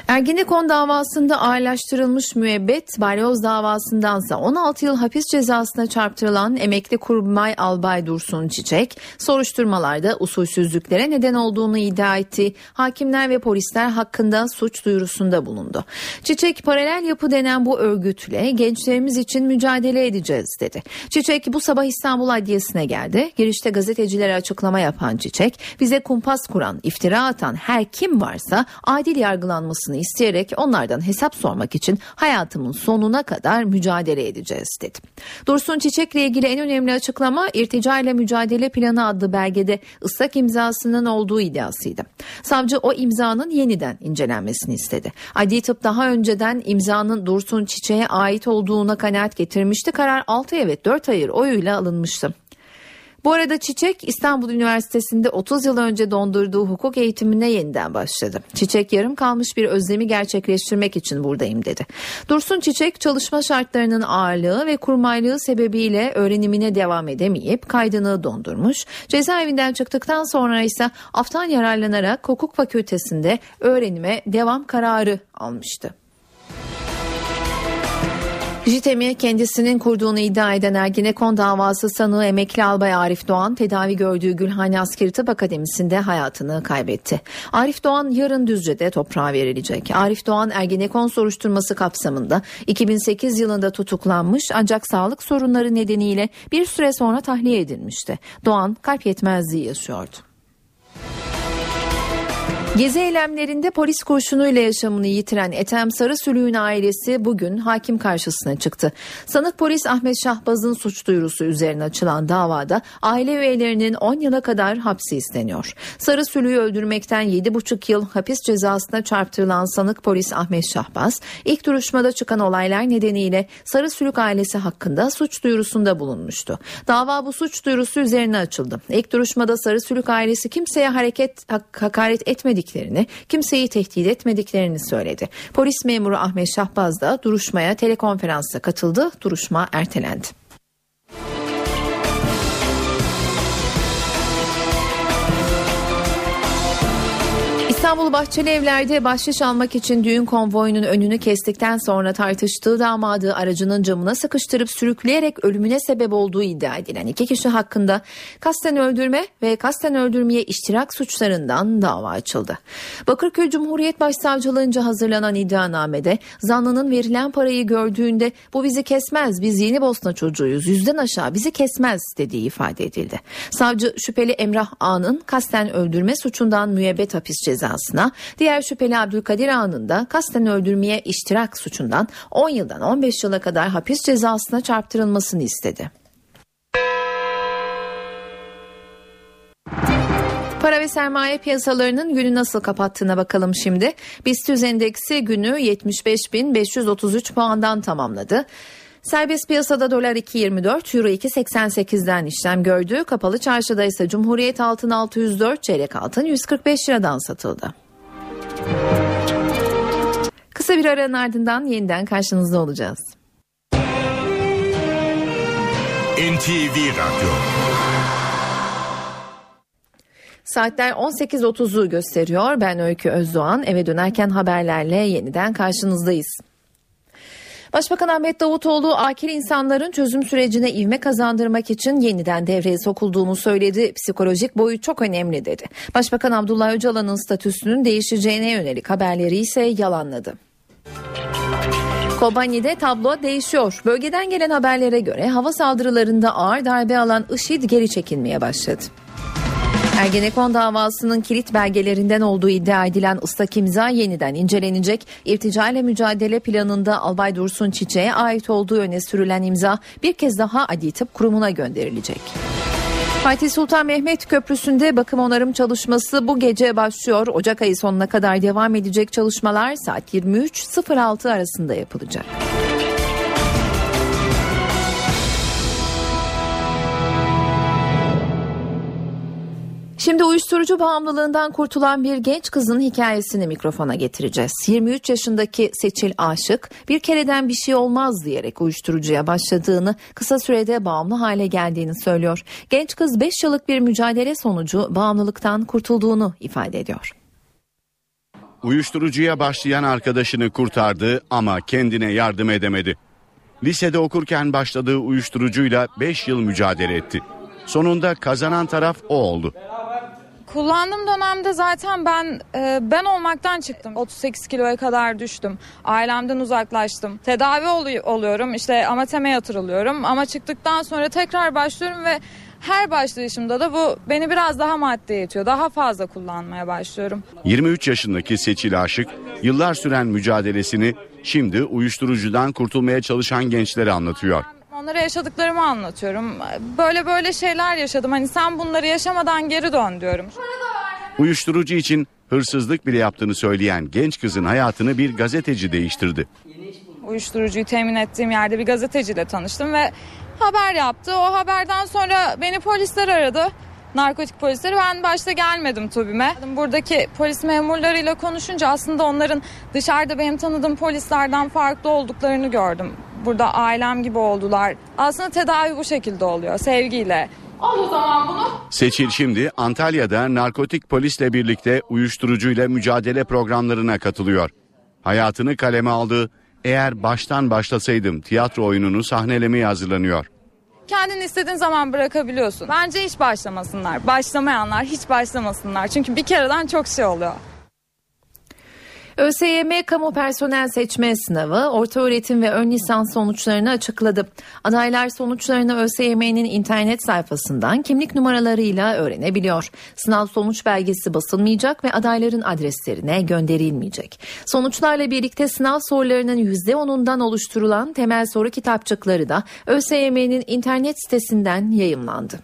Speaker 2: Ergenekon davasında ağırlaştırılmış müebbet, balyoz davasındansa 16 yıl hapis cezasına çarptırılan emekli kurmay albay Dursun Çiçek, soruşturmalarda usulsüzlüklere neden olduğunu iddia etti. Hakimler ve polisler hakkında suç duyurusunda bulundu. Çiçek paralel yapı denen bu örgütle gençlerimiz için mücadele edeceğiz dedi. Çiçek bu sabah İstanbul Adliyesi'ne geldi. Girişte gazetecilere açıklama yapan Çiçek, bize kumpas kuran, iftira atan her kim varsa adil yargılanmasını isteyerek onlardan hesap sormak için hayatımın sonuna kadar mücadele edeceğiz dedi. Dursun Çiçek'le ilgili en önemli açıklama irtica ile mücadele planı adlı belgede ıslak imzasının olduğu iddiasıydı. Savcı o imzanın yeniden incelenmesini istedi. Adli tıp daha önceden imzanın Dursun Çiçek'e ait olduğuna kanaat getirmişti. Karar 6 evet 4 hayır oyuyla alınmıştı. Bu arada Çiçek İstanbul Üniversitesi'nde 30 yıl önce dondurduğu hukuk eğitimine yeniden başladı. Çiçek yarım kalmış bir özlemi gerçekleştirmek için buradayım dedi. Dursun Çiçek çalışma şartlarının ağırlığı ve kurmaylığı sebebiyle öğrenimine devam edemeyip kaydını dondurmuş. Cezaevinden çıktıktan sonra ise aftan yararlanarak hukuk fakültesinde öğrenime devam kararı almıştı. JITEM'i kendisinin kurduğunu iddia eden Ergenekon davası sanığı emekli albay Arif Doğan tedavi gördüğü Gülhane Askeri Tıp Akademisi'nde hayatını kaybetti. Arif Doğan yarın Düzce'de toprağa verilecek. Arif Doğan Ergenekon soruşturması kapsamında 2008 yılında tutuklanmış ancak sağlık sorunları nedeniyle bir süre sonra tahliye edilmişti. Doğan kalp yetmezliği yaşıyordu. Gezi eylemlerinde polis kurşunuyla yaşamını yitiren Ethem Sarısülüğün ailesi bugün hakim karşısına çıktı. Sanık polis Ahmet Şahbaz'ın suç duyurusu üzerine açılan davada aile üyelerinin 10 yıla kadar hapsi isteniyor. Sarısülüğü öldürmekten 7,5 yıl hapis cezasına çarptırılan sanık polis Ahmet Şahbaz ilk duruşmada çıkan olaylar nedeniyle Sarısülük ailesi hakkında suç duyurusunda bulunmuştu. Dava bu suç duyurusu üzerine açıldı. İlk duruşmada Sarısülük ailesi kimseye hareket hak, hakaret etmedik etmediklerini, kimseyi tehdit etmediklerini söyledi. Polis memuru Ahmet Şahbaz da duruşmaya telekonferansa katıldı. Duruşma ertelendi. İstanbul Bahçeli Evler'de bahşiş almak için düğün konvoyunun önünü kestikten sonra tartıştığı damadı aracının camına sıkıştırıp sürükleyerek ölümüne sebep olduğu iddia edilen iki kişi hakkında kasten öldürme ve kasten öldürmeye iştirak suçlarından dava açıldı. Bakırköy Cumhuriyet Başsavcılığınca hazırlanan iddianamede zanlının verilen parayı gördüğünde bu bizi kesmez biz yeni Bosna çocuğuyuz yüzden aşağı bizi kesmez dediği ifade edildi. Savcı şüpheli Emrah Ağa'nın kasten öldürme suçundan müebbet hapis cezası cezasına, diğer şüpheli Abdülkadir Ağa'nın da kasten öldürmeye iştirak suçundan 10 yıldan 15 yıla kadar hapis cezasına çarptırılmasını istedi. Para ve sermaye piyasalarının günü nasıl kapattığına bakalım şimdi. BIST endeksi günü 75.533 puandan tamamladı. Serbest piyasada dolar 2.24, euro 2.88'den işlem gördü. Kapalı çarşıda ise Cumhuriyet altın 604, çeyrek altın 145 liradan satıldı. Kısa bir aranın ardından yeniden karşınızda olacağız.
Speaker 11: NTV Radyo
Speaker 2: Saatler 18.30'u gösteriyor. Ben Öykü Özdoğan. Eve dönerken haberlerle yeniden karşınızdayız. Başbakan Ahmet Davutoğlu akil insanların çözüm sürecine ivme kazandırmak için yeniden devreye sokulduğunu söyledi. Psikolojik boyu çok önemli dedi. Başbakan Abdullah Öcalan'ın statüsünün değişeceğine yönelik haberleri ise yalanladı. Kobani'de tablo değişiyor. Bölgeden gelen haberlere göre hava saldırılarında ağır darbe alan IŞİD geri çekilmeye başladı. Ergenekon davasının kilit belgelerinden olduğu iddia edilen ıslak imza yeniden incelenecek. İrtica ile mücadele planında Albay Dursun Çiçek'e ait olduğu öne sürülen imza bir kez daha Adli Tıp Kurumu'na gönderilecek. Fatih Sultan Mehmet Köprüsü'nde bakım onarım çalışması bu gece başlıyor. Ocak ayı sonuna kadar devam edecek çalışmalar saat 23.06 arasında yapılacak. Şimdi uyuşturucu bağımlılığından kurtulan bir genç kızın hikayesini mikrofona getireceğiz. 23 yaşındaki Seçil Aşık bir kereden bir şey olmaz diyerek uyuşturucuya başladığını, kısa sürede bağımlı hale geldiğini söylüyor. Genç kız 5 yıllık bir mücadele sonucu bağımlılıktan kurtulduğunu ifade ediyor.
Speaker 1: Uyuşturucuya başlayan arkadaşını kurtardı ama kendine yardım edemedi. Lisede okurken başladığı uyuşturucuyla 5 yıl mücadele etti. Sonunda kazanan taraf o oldu.
Speaker 19: Kullandığım dönemde zaten ben e, ben olmaktan çıktım. 38 kiloya kadar düştüm. Ailemden uzaklaştım. Tedavi oluyorum. İşte amateme yatırılıyorum. Ama çıktıktan sonra tekrar başlıyorum ve her başlayışımda da bu beni biraz daha maddeye itiyor. Daha fazla kullanmaya başlıyorum.
Speaker 1: 23 yaşındaki Seçil Aşık yıllar süren mücadelesini şimdi uyuşturucudan kurtulmaya çalışan gençlere anlatıyor.
Speaker 19: Onlara yaşadıklarımı anlatıyorum. Böyle böyle şeyler yaşadım. Hani sen bunları yaşamadan geri dön diyorum.
Speaker 1: Uyuşturucu için hırsızlık bile yaptığını söyleyen genç kızın hayatını bir gazeteci değiştirdi.
Speaker 19: Uyuşturucuyu temin ettiğim yerde bir gazeteciyle tanıştım ve haber yaptı. O haberden sonra beni polisler aradı. Narkotik polisleri ben başta gelmedim TUBİ'me. Buradaki polis memurlarıyla konuşunca aslında onların dışarıda benim tanıdığım polislerden farklı olduklarını gördüm burada ailem gibi oldular. Aslında tedavi bu şekilde oluyor sevgiyle. Al o zaman bunu.
Speaker 1: Seçil şimdi Antalya'da narkotik polisle birlikte uyuşturucuyla mücadele programlarına katılıyor. Hayatını kaleme aldı. Eğer baştan başlasaydım tiyatro oyununu sahnelemeye hazırlanıyor.
Speaker 19: Kendini istediğin zaman bırakabiliyorsun. Bence hiç başlamasınlar. Başlamayanlar hiç başlamasınlar. Çünkü bir kereden çok şey oluyor.
Speaker 2: ÖSYM kamu personel seçme sınavı orta öğretim ve ön lisans sonuçlarını açıkladı. Adaylar sonuçlarını ÖSYM'nin internet sayfasından kimlik numaralarıyla öğrenebiliyor. Sınav sonuç belgesi basılmayacak ve adayların adreslerine gönderilmeyecek. Sonuçlarla birlikte sınav sorularının %10'undan oluşturulan temel soru kitapçıkları da ÖSYM'nin internet sitesinden yayımlandı.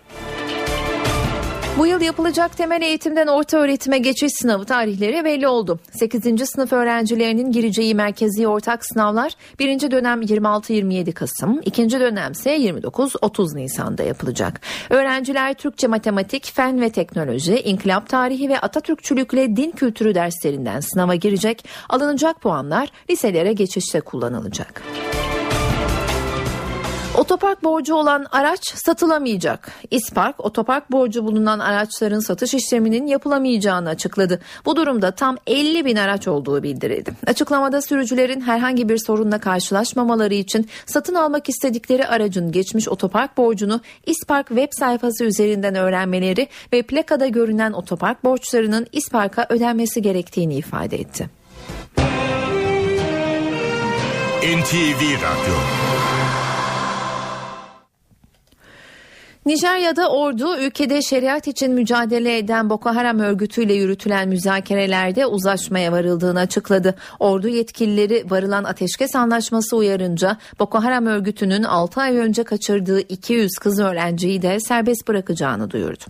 Speaker 2: Bu yıl yapılacak temel eğitimden orta öğretime geçiş sınavı tarihleri belli oldu. 8. sınıf öğrencilerinin gireceği merkezi ortak sınavlar 1. dönem 26-27 Kasım, 2. dönem ise 29-30 Nisan'da yapılacak. Öğrenciler Türkçe, matematik, fen ve teknoloji, inkılap tarihi ve Atatürkçülükle din kültürü derslerinden sınava girecek. Alınacak puanlar liselere geçişte kullanılacak. Otopark borcu olan araç satılamayacak. İspark otopark borcu bulunan araçların satış işleminin yapılamayacağını açıkladı. Bu durumda tam 50 bin araç olduğu bildirildi. Açıklamada sürücülerin herhangi bir sorunla karşılaşmamaları için satın almak istedikleri aracın geçmiş otopark borcunu İspark web sayfası üzerinden öğrenmeleri ve plakada görünen otopark borçlarının İspark'a ödenmesi gerektiğini ifade etti.
Speaker 11: NTV Radyo
Speaker 2: Nijerya'da ordu ülkede şeriat için mücadele eden Boko Haram örgütüyle yürütülen müzakerelerde uzlaşmaya varıldığını açıkladı. Ordu yetkilileri varılan ateşkes anlaşması uyarınca Boko Haram örgütünün 6 ay önce kaçırdığı 200 kız öğrenciyi de serbest bırakacağını duyurdu.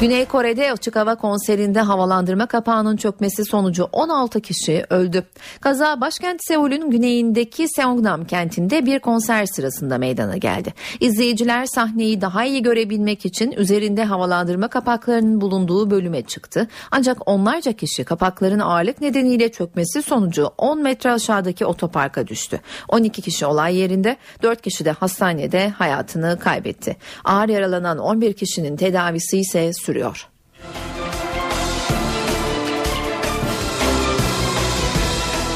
Speaker 2: Güney Kore'de açık hava konserinde havalandırma kapağının çökmesi sonucu 16 kişi öldü. Kaza başkent Seul'ün güneyindeki Seongnam kentinde bir konser sırasında meydana geldi. İzleyiciler sahneyi daha iyi görebilmek için üzerinde havalandırma kapaklarının bulunduğu bölüme çıktı. Ancak onlarca kişi kapakların ağırlık nedeniyle çökmesi sonucu 10 metre aşağıdaki otoparka düştü. 12 kişi olay yerinde, 4 kişi de hastanede hayatını kaybetti. Ağır yaralanan 11 kişinin tedavisi ise sürüyor.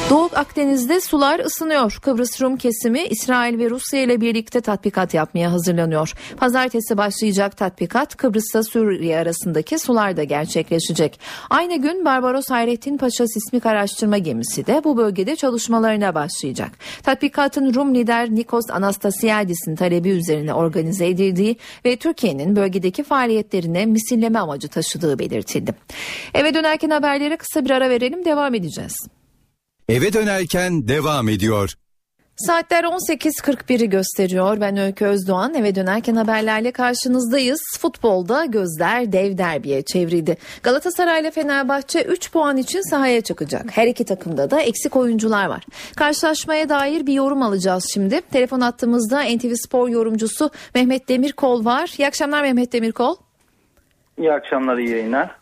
Speaker 2: Doğu Akdeniz'de sular ısınıyor. Kıbrıs Rum kesimi İsrail ve Rusya ile birlikte tatbikat yapmaya hazırlanıyor. Pazartesi başlayacak tatbikat Kıbrıs'ta Suriye arasındaki sularda gerçekleşecek. Aynı gün Barbaros Hayrettin Paşa sismik araştırma gemisi de bu bölgede çalışmalarına başlayacak. Tatbikatın Rum lider Nikos Anastasiadis'in talebi üzerine organize edildiği ve Türkiye'nin bölgedeki faaliyetlerine misilleme amacı taşıdığı belirtildi. Eve dönerken haberlere kısa bir ara verelim devam edeceğiz.
Speaker 20: Eve dönerken devam ediyor.
Speaker 2: Saatler 18.41'i gösteriyor. Ben Öykü Özdoğan eve dönerken haberlerle karşınızdayız. Futbolda gözler dev derbiye çevrildi. Galatasaray ile Fenerbahçe 3 puan için sahaya çıkacak. Her iki takımda da eksik oyuncular var. Karşılaşmaya dair bir yorum alacağız şimdi. Telefon attığımızda NTV Spor yorumcusu Mehmet Demirkol var. İyi akşamlar Mehmet Demirkol.
Speaker 21: İyi akşamlar, iyi yayınlar.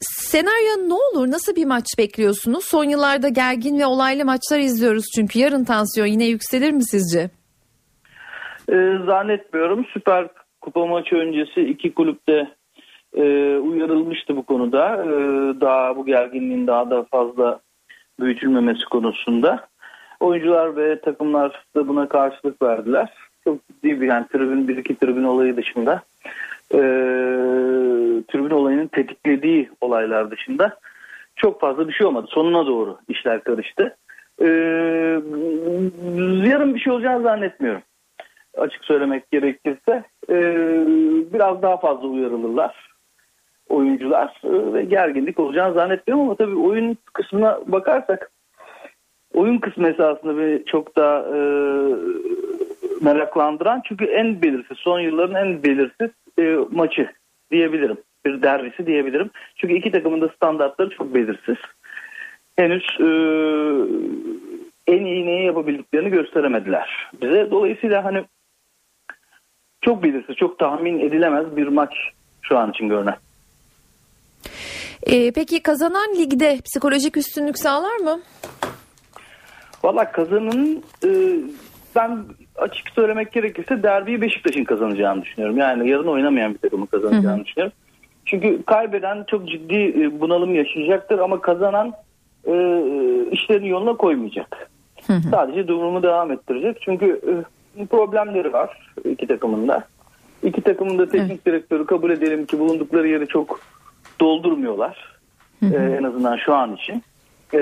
Speaker 2: Senaryo ne olur? Nasıl bir maç bekliyorsunuz? Son yıllarda gergin ve olaylı maçlar izliyoruz çünkü yarın tansiyon yine yükselir mi sizce?
Speaker 21: Ee, zannetmiyorum. Süper Kupa maçı öncesi iki kulüpte e, uyarılmıştı bu konuda. E, daha bu gerginliğin daha da fazla büyütülmemesi konusunda. Oyuncular ve takımlar da buna karşılık verdiler. Çok ciddi bir yani tribün, bir iki tribün olayı dışında e, tribün olayının tetiklediği olaylar dışında çok fazla bir şey olmadı. Sonuna doğru işler karıştı. E, yarın bir şey olacağını zannetmiyorum. Açık söylemek gerekirse e, biraz daha fazla uyarılırlar oyuncular e, ve gerginlik olacağını zannetmiyorum ama tabii oyun kısmına bakarsak oyun kısmı esasında beni çok daha e, meraklandıran çünkü en belirsiz son yılların en belirsiz e, maçı diyebilirim. Bir derbisi diyebilirim. Çünkü iki takımın da standartları çok belirsiz. Henüz e, en iyi neyi yapabildiklerini gösteremediler bize. Dolayısıyla hani çok belirsiz, çok tahmin edilemez bir maç şu an için görünen.
Speaker 2: Ee, peki kazanan ligde psikolojik üstünlük sağlar mı?
Speaker 21: Valla kazanın e, ben açık söylemek gerekirse derbiyi Beşiktaş'ın kazanacağını düşünüyorum. Yani yarın oynamayan bir takımın kazanacağını hı düşünüyorum. Çünkü kaybeden çok ciddi e, bunalım yaşayacaktır ama kazanan e, işlerini yoluna koymayacak. Hı hı. Sadece durumu devam ettirecek. Çünkü e, problemleri var iki takımın da. İki takımın da teknik hı. direktörü kabul edelim ki bulundukları yeri çok doldurmuyorlar. Hı hı. E, en azından şu an için. E,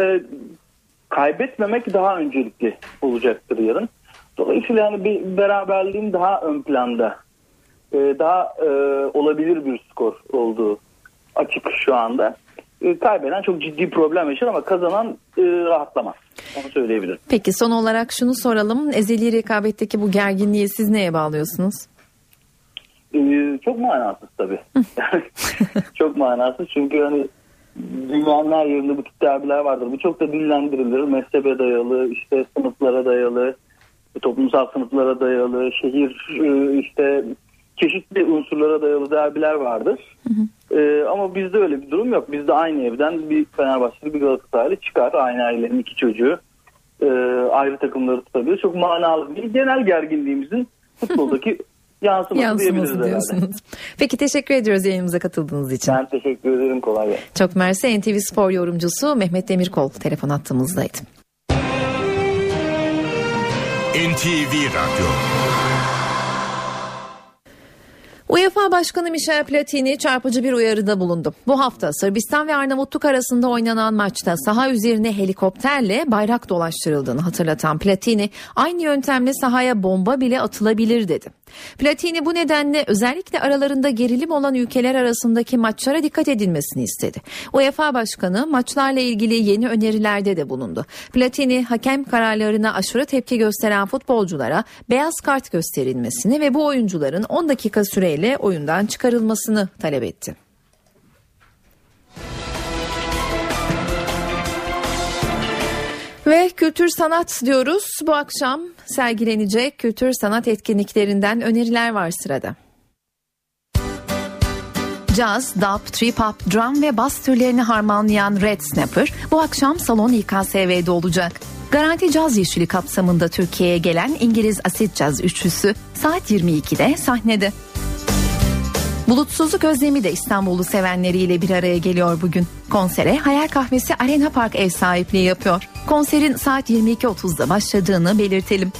Speaker 21: e, kaybetmemek daha öncelikli olacaktır yarın. Dolayısıyla hani bir beraberliğin daha ön planda, e, daha e, olabilir bir skor olduğu açık şu anda. E, kaybeden çok ciddi problem yaşar ama kazanan rahatlamaz. Onu söyleyebilirim.
Speaker 2: Peki son olarak şunu soralım. Ezeli rekabetteki bu gerginliği siz neye bağlıyorsunuz?
Speaker 21: çok manasız tabii. çok manasız çünkü hani dünyanın her yerinde bu tip derbiler vardır. Bu çok da dillendirilir. Mezhebe dayalı, işte sınıflara dayalı, toplumsal sınıflara dayalı, şehir e, işte çeşitli unsurlara dayalı derbiler vardır. Hı hı. Ee, ama bizde öyle bir durum yok. Bizde aynı evden bir Fenerbahçeli bir Galatasaraylı çıkar. Aynı ailenin iki çocuğu e, ayrı takımları tutabilir. Çok manalı bir genel gerginliğimizin futboldaki yansıması, yansıması diyorsunuz. Herhalde.
Speaker 2: Peki teşekkür ediyoruz yayınımıza katıldığınız için.
Speaker 21: Ben teşekkür ederim. Kolay gelsin.
Speaker 2: Çok mersi. NTV Spor yorumcusu Mehmet Demirkol telefon attığımızdaydı.
Speaker 11: NTV Radyo
Speaker 2: UEFA Başkanı Michel Platini çarpıcı bir uyarıda bulundu. Bu hafta Sırbistan ve Arnavutluk arasında oynanan maçta saha üzerine helikopterle bayrak dolaştırıldığını hatırlatan Platini aynı yöntemle sahaya bomba bile atılabilir dedi. Platini bu nedenle özellikle aralarında gerilim olan ülkeler arasındaki maçlara dikkat edilmesini istedi. UEFA Başkanı maçlarla ilgili yeni önerilerde de bulundu. Platini hakem kararlarına aşırı tepki gösteren futbolculara beyaz kart gösterilmesini ve bu oyuncuların 10 dakika süreyle oyundan çıkarılmasını talep etti. Ve kültür sanat diyoruz. Bu akşam sergilenecek kültür sanat etkinliklerinden öneriler var sırada. Jazz, dub, trip hop, drum ve bass türlerini harmanlayan Red Snapper bu akşam Salon İKSV'de olacak. Garanti Caz Yeşili kapsamında Türkiye'ye gelen İngiliz Asit Caz üçlüsü saat 22'de sahnede. Bulutsuzluk özlemi de İstanbullu sevenleriyle bir araya geliyor bugün. Konsere Hayal Kahvesi Arena Park ev sahipliği yapıyor. Konserin saat 22.30'da başladığını belirtelim.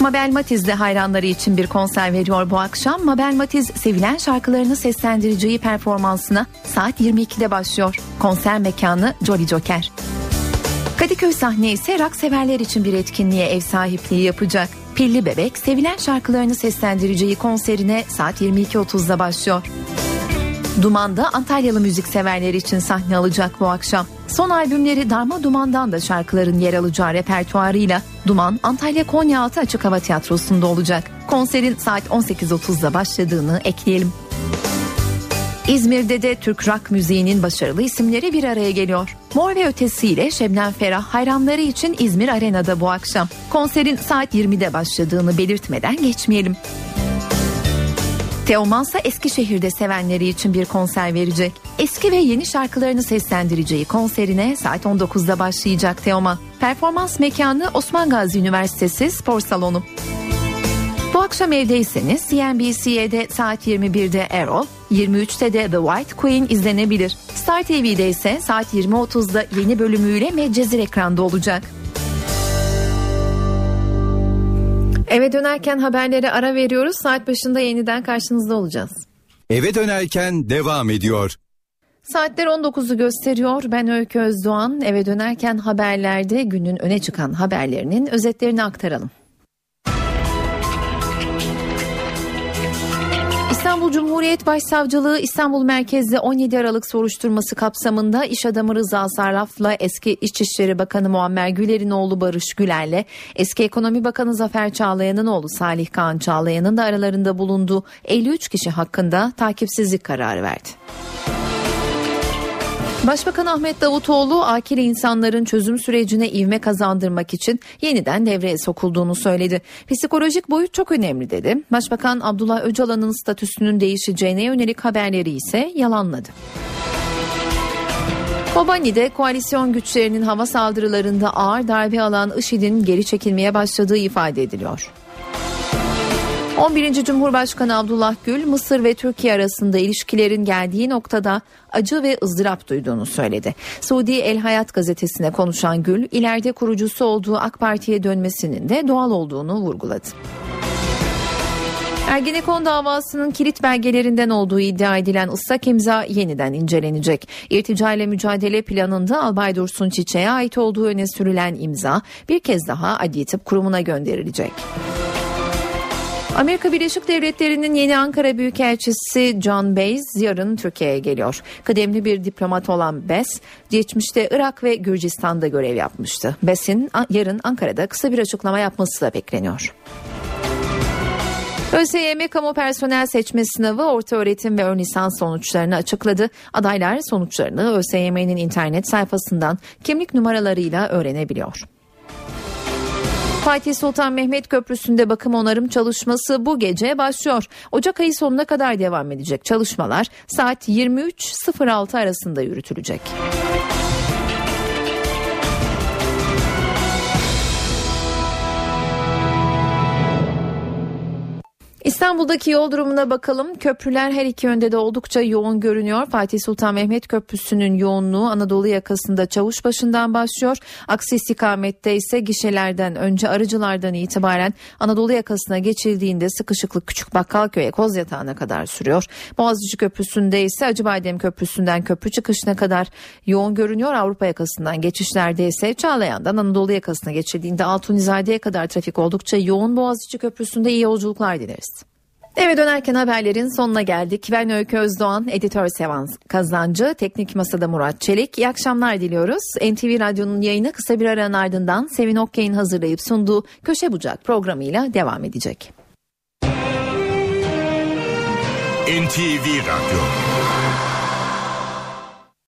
Speaker 2: Mabel Matiz de hayranları için bir konser veriyor bu akşam. Mabel Matiz sevilen şarkılarını seslendireceği performansına saat 22'de başlıyor. Konser mekanı Jolly Joker. Kadıköy sahne ise rock severler için bir etkinliğe ev sahipliği yapacak. Pilli Bebek sevilen şarkılarını seslendireceği konserine saat 22.30'da başlıyor. Duman'da Antalyalı müzik severler için sahne alacak bu akşam. Son albümleri Darma Duman'dan da şarkıların yer alacağı repertuarıyla Duman Antalya Konyaaltı Açık Hava Tiyatrosu'nda olacak. Konserin saat 18.30'da başladığını ekleyelim. İzmir'de de Türk rock müziğinin başarılı isimleri bir araya geliyor. Mor ve Ötesi ile Şebnem Ferah hayranları için İzmir Arena'da bu akşam. Konserin saat 20'de başladığını belirtmeden geçmeyelim. Teoman ise Eskişehir'de sevenleri için bir konser verecek. Eski ve yeni şarkılarını seslendireceği konserine saat 19'da başlayacak Teoman. Performans mekanı Osman Gazi Üniversitesi Spor Salonu. Bu akşam evdeyseniz CNBC'de saat 21'de Errol, 23'te de The White Queen izlenebilir. Star TV'de ise saat 20.30'da yeni bölümüyle Medcezir ekranda olacak. Eve dönerken haberlere ara veriyoruz. Saat başında yeniden karşınızda olacağız.
Speaker 20: Eve dönerken devam ediyor.
Speaker 2: Saatler 19'u gösteriyor. Ben Öykü Özdoğan. Eve dönerken haberlerde günün öne çıkan haberlerinin özetlerini aktaralım. İstanbul Cumhuriyet Başsavcılığı İstanbul merkezli 17 Aralık soruşturması kapsamında iş adamı Rıza Sarraf'la eski İçişleri Bakanı Muammer Güler'in oğlu Barış Güler'le eski Ekonomi Bakanı Zafer Çağlayan'ın oğlu Salih Kaan Çağlayan'ın da aralarında bulunduğu 53 kişi hakkında takipsizlik kararı verdi. Başbakan Ahmet Davutoğlu akil insanların çözüm sürecine ivme kazandırmak için yeniden devreye sokulduğunu söyledi. Psikolojik boyut çok önemli dedi. Başbakan Abdullah Öcalan'ın statüsünün değişeceğine yönelik haberleri ise yalanladı. Kobani'de koalisyon güçlerinin hava saldırılarında ağır darbe alan IŞİD'in geri çekilmeye başladığı ifade ediliyor. 11. Cumhurbaşkanı Abdullah Gül, Mısır ve Türkiye arasında ilişkilerin geldiği noktada acı ve ızdırap duyduğunu söyledi. Suudi El Hayat gazetesine konuşan Gül, ileride kurucusu olduğu AK Parti'ye dönmesinin de doğal olduğunu vurguladı. Ergenekon davasının kilit belgelerinden olduğu iddia edilen ıslak imza yeniden incelenecek. İrtica ile mücadele planında Albay Dursun Çiçek'e ait olduğu öne sürülen imza bir kez daha Adli Tıp Kurumu'na gönderilecek. Amerika Birleşik Devletleri'nin yeni Ankara Büyükelçisi John Bays yarın Türkiye'ye geliyor. Kıdemli bir diplomat olan Bess, geçmişte Irak ve Gürcistan'da görev yapmıştı. Bess'in yarın Ankara'da kısa bir açıklama yapması da bekleniyor. ÖSYM kamu personel seçme sınavı orta öğretim ve ön lisans sonuçlarını açıkladı. Adaylar sonuçlarını ÖSYM'nin internet sayfasından kimlik numaralarıyla öğrenebiliyor. Fatih Sultan Mehmet Köprüsü'nde bakım onarım çalışması bu gece başlıyor. Ocak ayı sonuna kadar devam edecek çalışmalar saat 23.06 arasında yürütülecek. İstanbul'daki yol durumuna bakalım. Köprüler her iki yönde de oldukça yoğun görünüyor. Fatih Sultan Mehmet Köprüsü'nün yoğunluğu Anadolu yakasında Çavuşbaşı'ndan başlıyor. Aksi istikamette ise gişelerden önce arıcılardan itibaren Anadolu yakasına geçildiğinde sıkışıklık Küçük Bakkalköy'e Kozyatağı'na kadar sürüyor. Boğaziçi Köprüsü'nde ise Acıbadem Köprüsü'nden köprü çıkışına kadar yoğun görünüyor. Avrupa yakasından geçişlerde ise Çağlayan'dan Anadolu yakasına geçildiğinde Altunizade'ye kadar trafik oldukça yoğun. Boğaziçi Köprüsü'nde iyi yolculuklar dileriz. Eve dönerken haberlerin sonuna geldik. Ben Öykü Özdoğan, editör Sevan Kazancı, teknik masada Murat Çelik. İyi akşamlar diliyoruz. NTV Radyo'nun yayını kısa bir aranın ardından Sevin Okyay'ın hazırlayıp sunduğu Köşe Bucak programıyla devam edecek.
Speaker 11: NTV Radyo